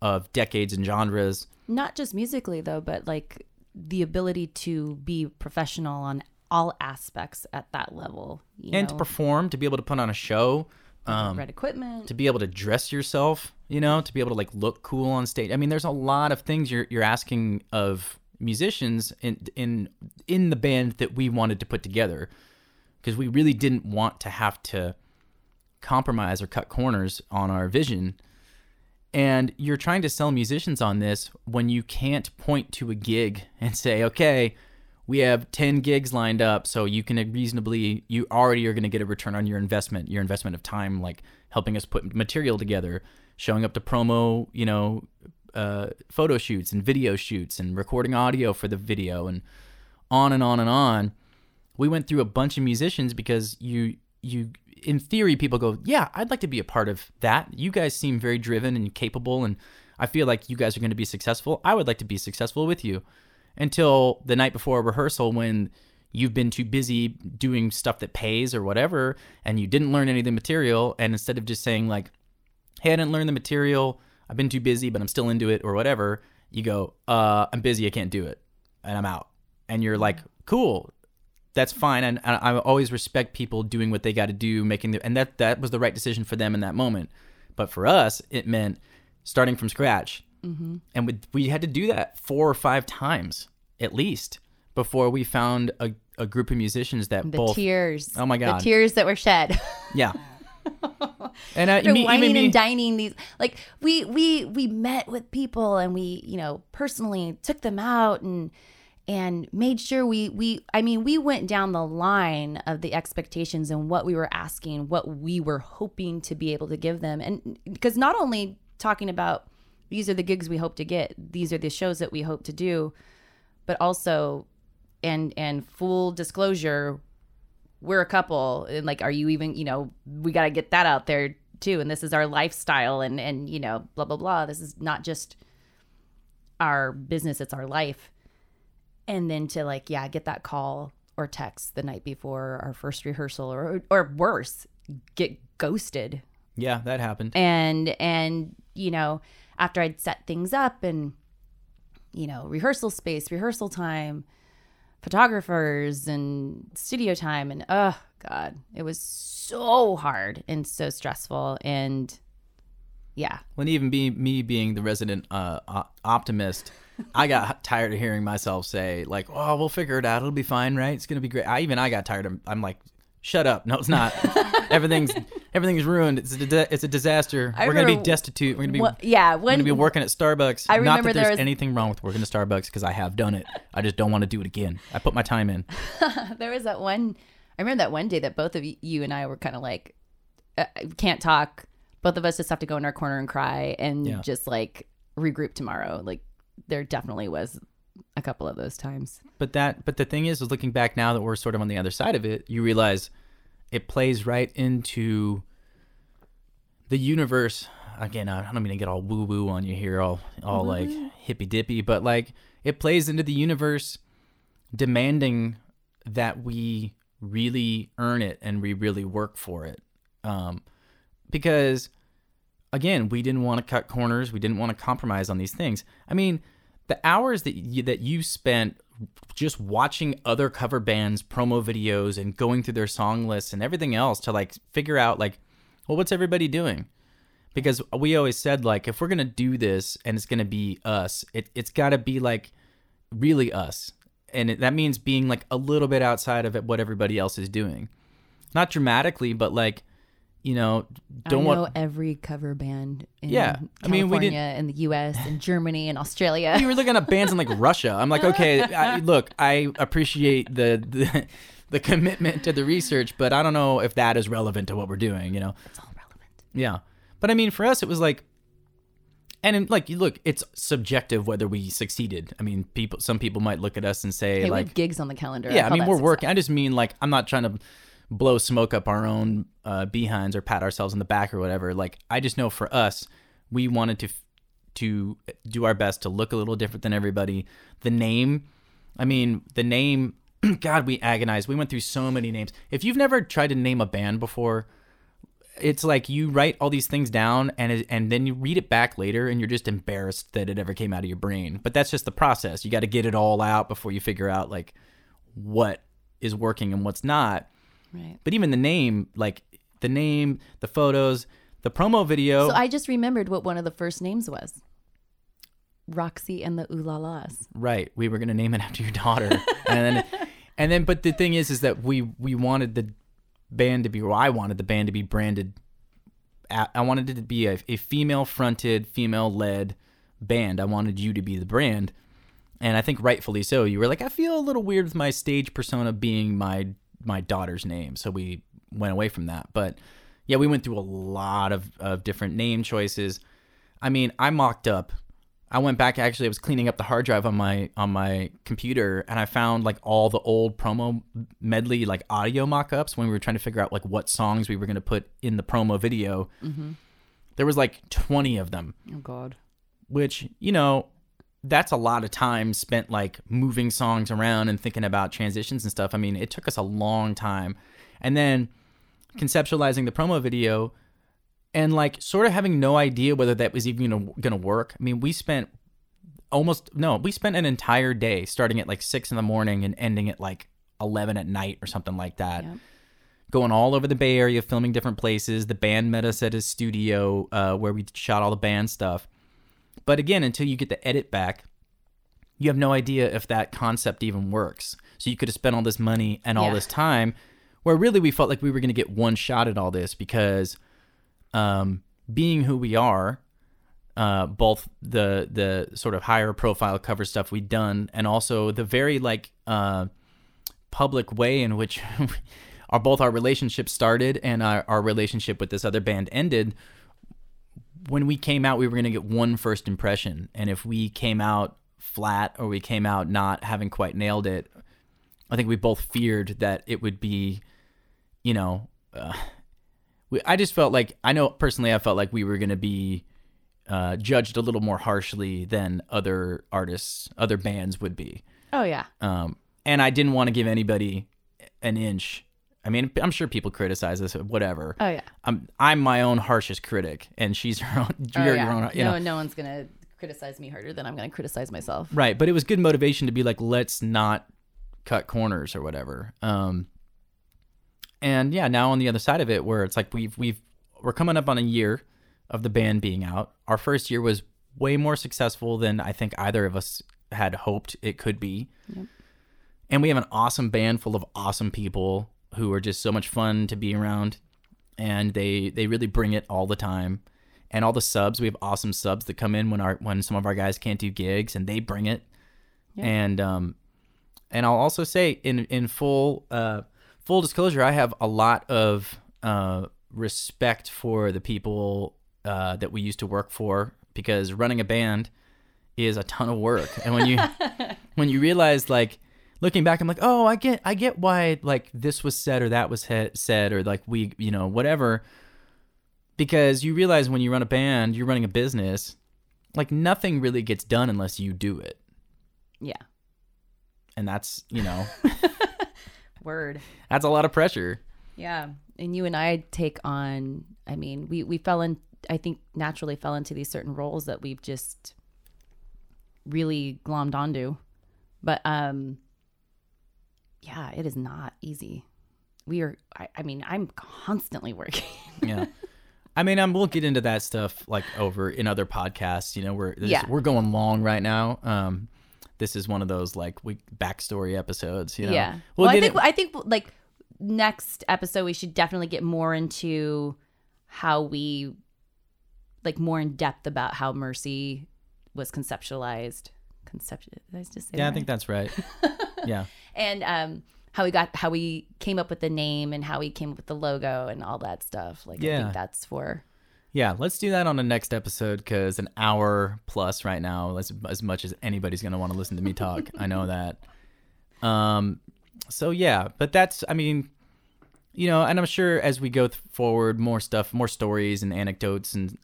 of decades and genres. Not just musically though, but like the ability to be professional on all aspects at that level. You and know, to perform, to be able to put on a show, um, red equipment. to be able to dress yourself, you know, to be able to like look cool on stage. I mean, there's a lot of things you're you're asking of musicians in in in the band that we wanted to put together because we really didn't want to have to compromise or cut corners on our vision. And you're trying to sell musicians on this when you can't point to a gig and say, okay, we have 10 gigs lined up, so you can reasonably, you already are going to get a return on your investment, your investment of time, like helping us put material together, showing up to promo, you know, uh, photo shoots and video shoots and recording audio for the video and on and on and on. We went through a bunch of musicians because you, you, in theory, people go, yeah, I'd like to be a part of that. You guys seem very driven and capable, and I feel like you guys are going to be successful. I would like to be successful with you until the night before a rehearsal when you've been too busy doing stuff that pays or whatever and you didn't learn any of the material and instead of just saying like hey i didn't learn the material i've been too busy but i'm still into it or whatever you go uh i'm busy i can't do it and i'm out and you're like cool that's fine and, and i always respect people doing what they got to do making the and that that was the right decision for them in that moment but for us it meant starting from scratch and we, we had to do that four or five times at least before we found a, a group of musicians that both. the both tears. Oh my God. The tears that were shed. yeah and for me, wining even me, and dining these like we we we met with people and we you know personally took them out and and made sure we we i mean we went down the line of the expectations and what we were asking what we were hoping to be able to give them. And because not only talking about these are the gigs we hope to get these are the shows that we hope to do but also and and full disclosure we're a couple and like are you even you know we got to get that out there too. And this is our lifestyle and and you know blah blah blah. This is not just our business it's our life. And then to like yeah get that call or text the night before our first rehearsal or or worse get ghosted. Yeah that happened. And and you know after i'd set things up and you know rehearsal space rehearsal time photographers and studio time and oh god it was so hard and so stressful and Yeah. When even be me being the resident uh, optimist, I got tired of hearing myself say like, "Oh, we'll figure it out. It'll be fine, right? It's gonna be great." I even I got tired of. I'm like, "Shut up! No, it's not. everything's everything's ruined. It's a di- it's a disaster. I We're gonna be destitute. We're gonna be yeah. we're gonna be working at Starbucks. I Not remember that there there's was- anything wrong with working at Starbucks because I have done it. I just don't want to do it again. I put my time in. there was that one i remember that one day that both of y- you and i were kind of like uh, can't talk both of us just have to go in our corner and cry and Yeah. just like regroup tomorrow like there definitely was a couple of those times But that but the thing is, is looking back now that we're sort of on the other side of it, you realize it plays right into the universe. Again, I don't mean to get all woo woo on you here, all all like hippy dippy, but like it plays into the universe demanding that we really earn it and we really work for it. Um, because again, we didn't want to cut corners. We didn't want to compromise on these things. I mean, the hours that you, that you spent just watching other cover bands promo videos and going through their song lists and everything else to like figure out like, well, what's everybody doing? Because we always said like, if we're gonna do this and it's gonna be us, it it's got to be like really us, and it, that means being like a little bit outside of what everybody else is doing, not dramatically, but like, you know, don't i want know every cover band in Yeah, I mean, we did- California, in the us and germany and australia you were looking at bands in like Russia. I'm like, okay, I, look, I appreciate the, the the commitment to the research, but I don't know if that is relevant to what we're doing. You know? it's all relevant Yeah. But I mean, for us, it was like, and in, like, look, it's subjective whether we succeeded. I mean, people, some people might look at us and say, hey, like, have gigs on the calendar yeah, I call mean, we're success. working. I just mean like I'm not trying to blow smoke up our own uh, behinds or pat ourselves in the back or whatever. Like I just know for us, we wanted to to do our best to look a little different than everybody. The name, I mean, the name. God, we agonized. We went through so many names. If you've never tried to name a band before, it's like you write all these things down and and then you read it back later and you're just embarrassed that it ever came out of your brain. But that's just the process. You got to get it all out before you figure out like what is working and what's not. Right But even the name, like the name, the photos, the promo video. so i just remembered what one of the first names was roxy and the ooh la las right, we were gonna name it after your daughter, and then and then. But the thing is, is that we we wanted the band to be, or I wanted the band to be branded. I wanted it to be a, a female fronted, female led band. I wanted you to be the brand. And I think rightfully so. You were like, I feel a little weird with my stage persona being my my daughter's name. So we went away from that. But yeah, we went through a lot of, of different name choices. I mean, I mocked up. I went back actually I was cleaning up the hard drive on my on my computer and I found like all the old promo medley like audio mock-ups when we were trying to figure out like what songs we were going to put in the promo video. Mm-hmm. There was like 20 of them oh god which you know that's a lot of time spent like moving songs around and thinking about transitions and stuff i mean it took us a long time and then conceptualizing the promo video and like sort of having no idea whether that was even gonna, gonna work i mean we spent almost no we spent an entire day starting at like six in the morning and ending at like 11 at night or something like that Yep. going all over the Bay Area, filming different places. The band met us at his studio uh, where we shot all the band stuff. But again, until you get the edit back, you have no idea if that concept even works. So you could have spent all this money and all Yeah. this time, where really we felt like we were going to get one shot at all this because, um, being who we are, uh, both the the sort of higher profile cover stuff we'd done, and also the very like uh, public way in which our both our relationship started and our, our relationship with this other band ended when we came out we were going to get one first impression and if we came out flat or we came out not having quite nailed it i think we both feared that it would be you know uh, we, i just felt like i know personally i felt like we were going to be uh, judged a little more harshly than other artists other bands would be oh yeah um, and I didn't want to give anybody an inch. I mean, I'm sure people criticize us, whatever. oh yeah I'm I'm my own harshest critic, and she's her own. oh, You're yeah. your own. You no know, no one's gonna criticize me harder than i'm gonna criticize myself right? But it was good motivation to be like, let's not cut corners or whatever. Um, and yeah, now on the other side of it, where it's like we've we've we're coming up on a year of the band being out. Our first year was way more successful than I think either of us had hoped it could be. Yep. And we have an awesome band full of awesome people who are just so much fun to be around and they they really bring it all the time. And all the subs, we have awesome subs that come in when our when some of our guys can't do gigs and they bring it. And um and I'll also say in in full uh full disclosure, I have a lot of uh respect for the people uh that we used to work for because running a band is a ton of work. And when you when you realize like looking back, I'm like, oh, I get I get why like this was said or that was he- said or like we you know whatever. Because you realize when you run a band, you're running a business, like nothing really gets done unless you do it, Yeah. and that's you know Word. that's a lot of pressure. Yeah. And you and I take on, I mean, we, we fell in, I think naturally fell into these certain roles that we've just really glommed onto. But, um, yeah, it is not easy. We are, I, I mean, I'm constantly working. Yeah. I mean, um, we'll get into that stuff like over in other podcasts. You know, we're Yeah. we're going long right now. Um, this is one of those like we backstory episodes. You know, yeah. we'll, Well, I think, it- I think like next episode, we should definitely get more into how we, like, more in depth about how Mercy was conceptualized. Conceptualized. did I just say yeah, that I think that's right. yeah, and um how we got how we came up with the name and how we came up with the logo and all that stuff like i Yeah. think that's for yeah. Let's do that on the next episode because an hour plus right now, as as much as anybody's gonna want to listen to me talk. I know that. Um, so yeah, but that's I mean, you know, and I'm sure as we go th- forward, more stuff, more stories and anecdotes and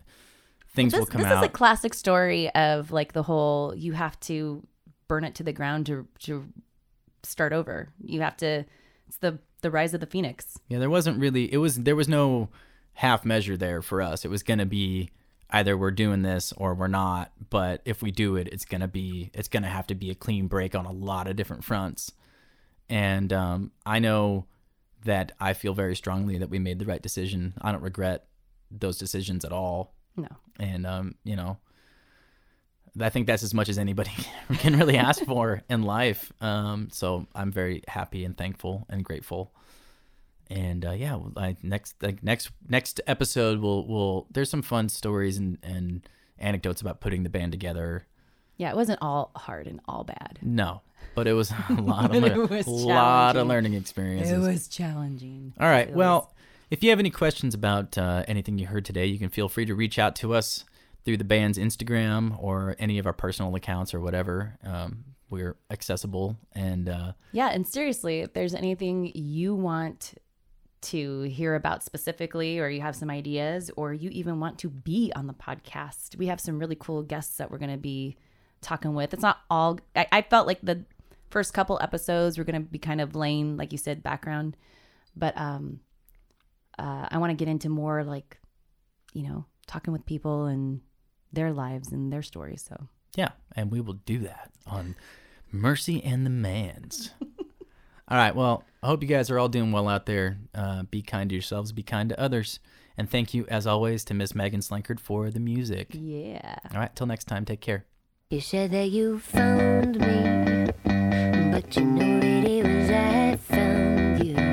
things this, will come this out. This is a classic story of like the whole you have to burn it to the ground to to start over you have to it's the the rise of the phoenix Yeah, there wasn't really it was there was no half measure there for us. It was going to be either we're doing this or we're not, but if we do it, it's going to be it's going to have to be a clean break on a lot of different fronts. And um, I know that I feel very strongly that we made the right decision. I don't regret those decisions at all. no And um, you know, I think that's as much as anybody can really ask for in life. Um, so I'm very happy and thankful and grateful. And uh, yeah, I, next like next next episode we'll we'll there's some fun stories and and anecdotes about putting the band together. yeah it wasn't all hard and all bad No, but it was a lot of lear- lot of learning experiences. It was challenging All right. Well, if you have any questions about uh, anything you heard today, you can feel free to reach out to us through the band's Instagram or any of our personal accounts or whatever. Um, we're accessible and uh, Yeah, and seriously, if there's anything you want to hear about specifically, or you have some ideas, or you even want to be on the podcast, we have some really cool guests that we're going to be talking with. It's not all, I, I felt like the first couple episodes were going to be kind of laying, like you said, background, but um, uh, I want to get into more like, you know, talking with people and their lives and their stories. So yeah, and we will do that on Mercy and the Manz. all right. Well, I hope you guys are all doing well out there. Uh, be kind to yourselves, be kind to others. And thank you, as always, to Miss Megan Slankard for the music. yeah. All right. Till next time, take care. You said that you found me, but you know that it was I found you.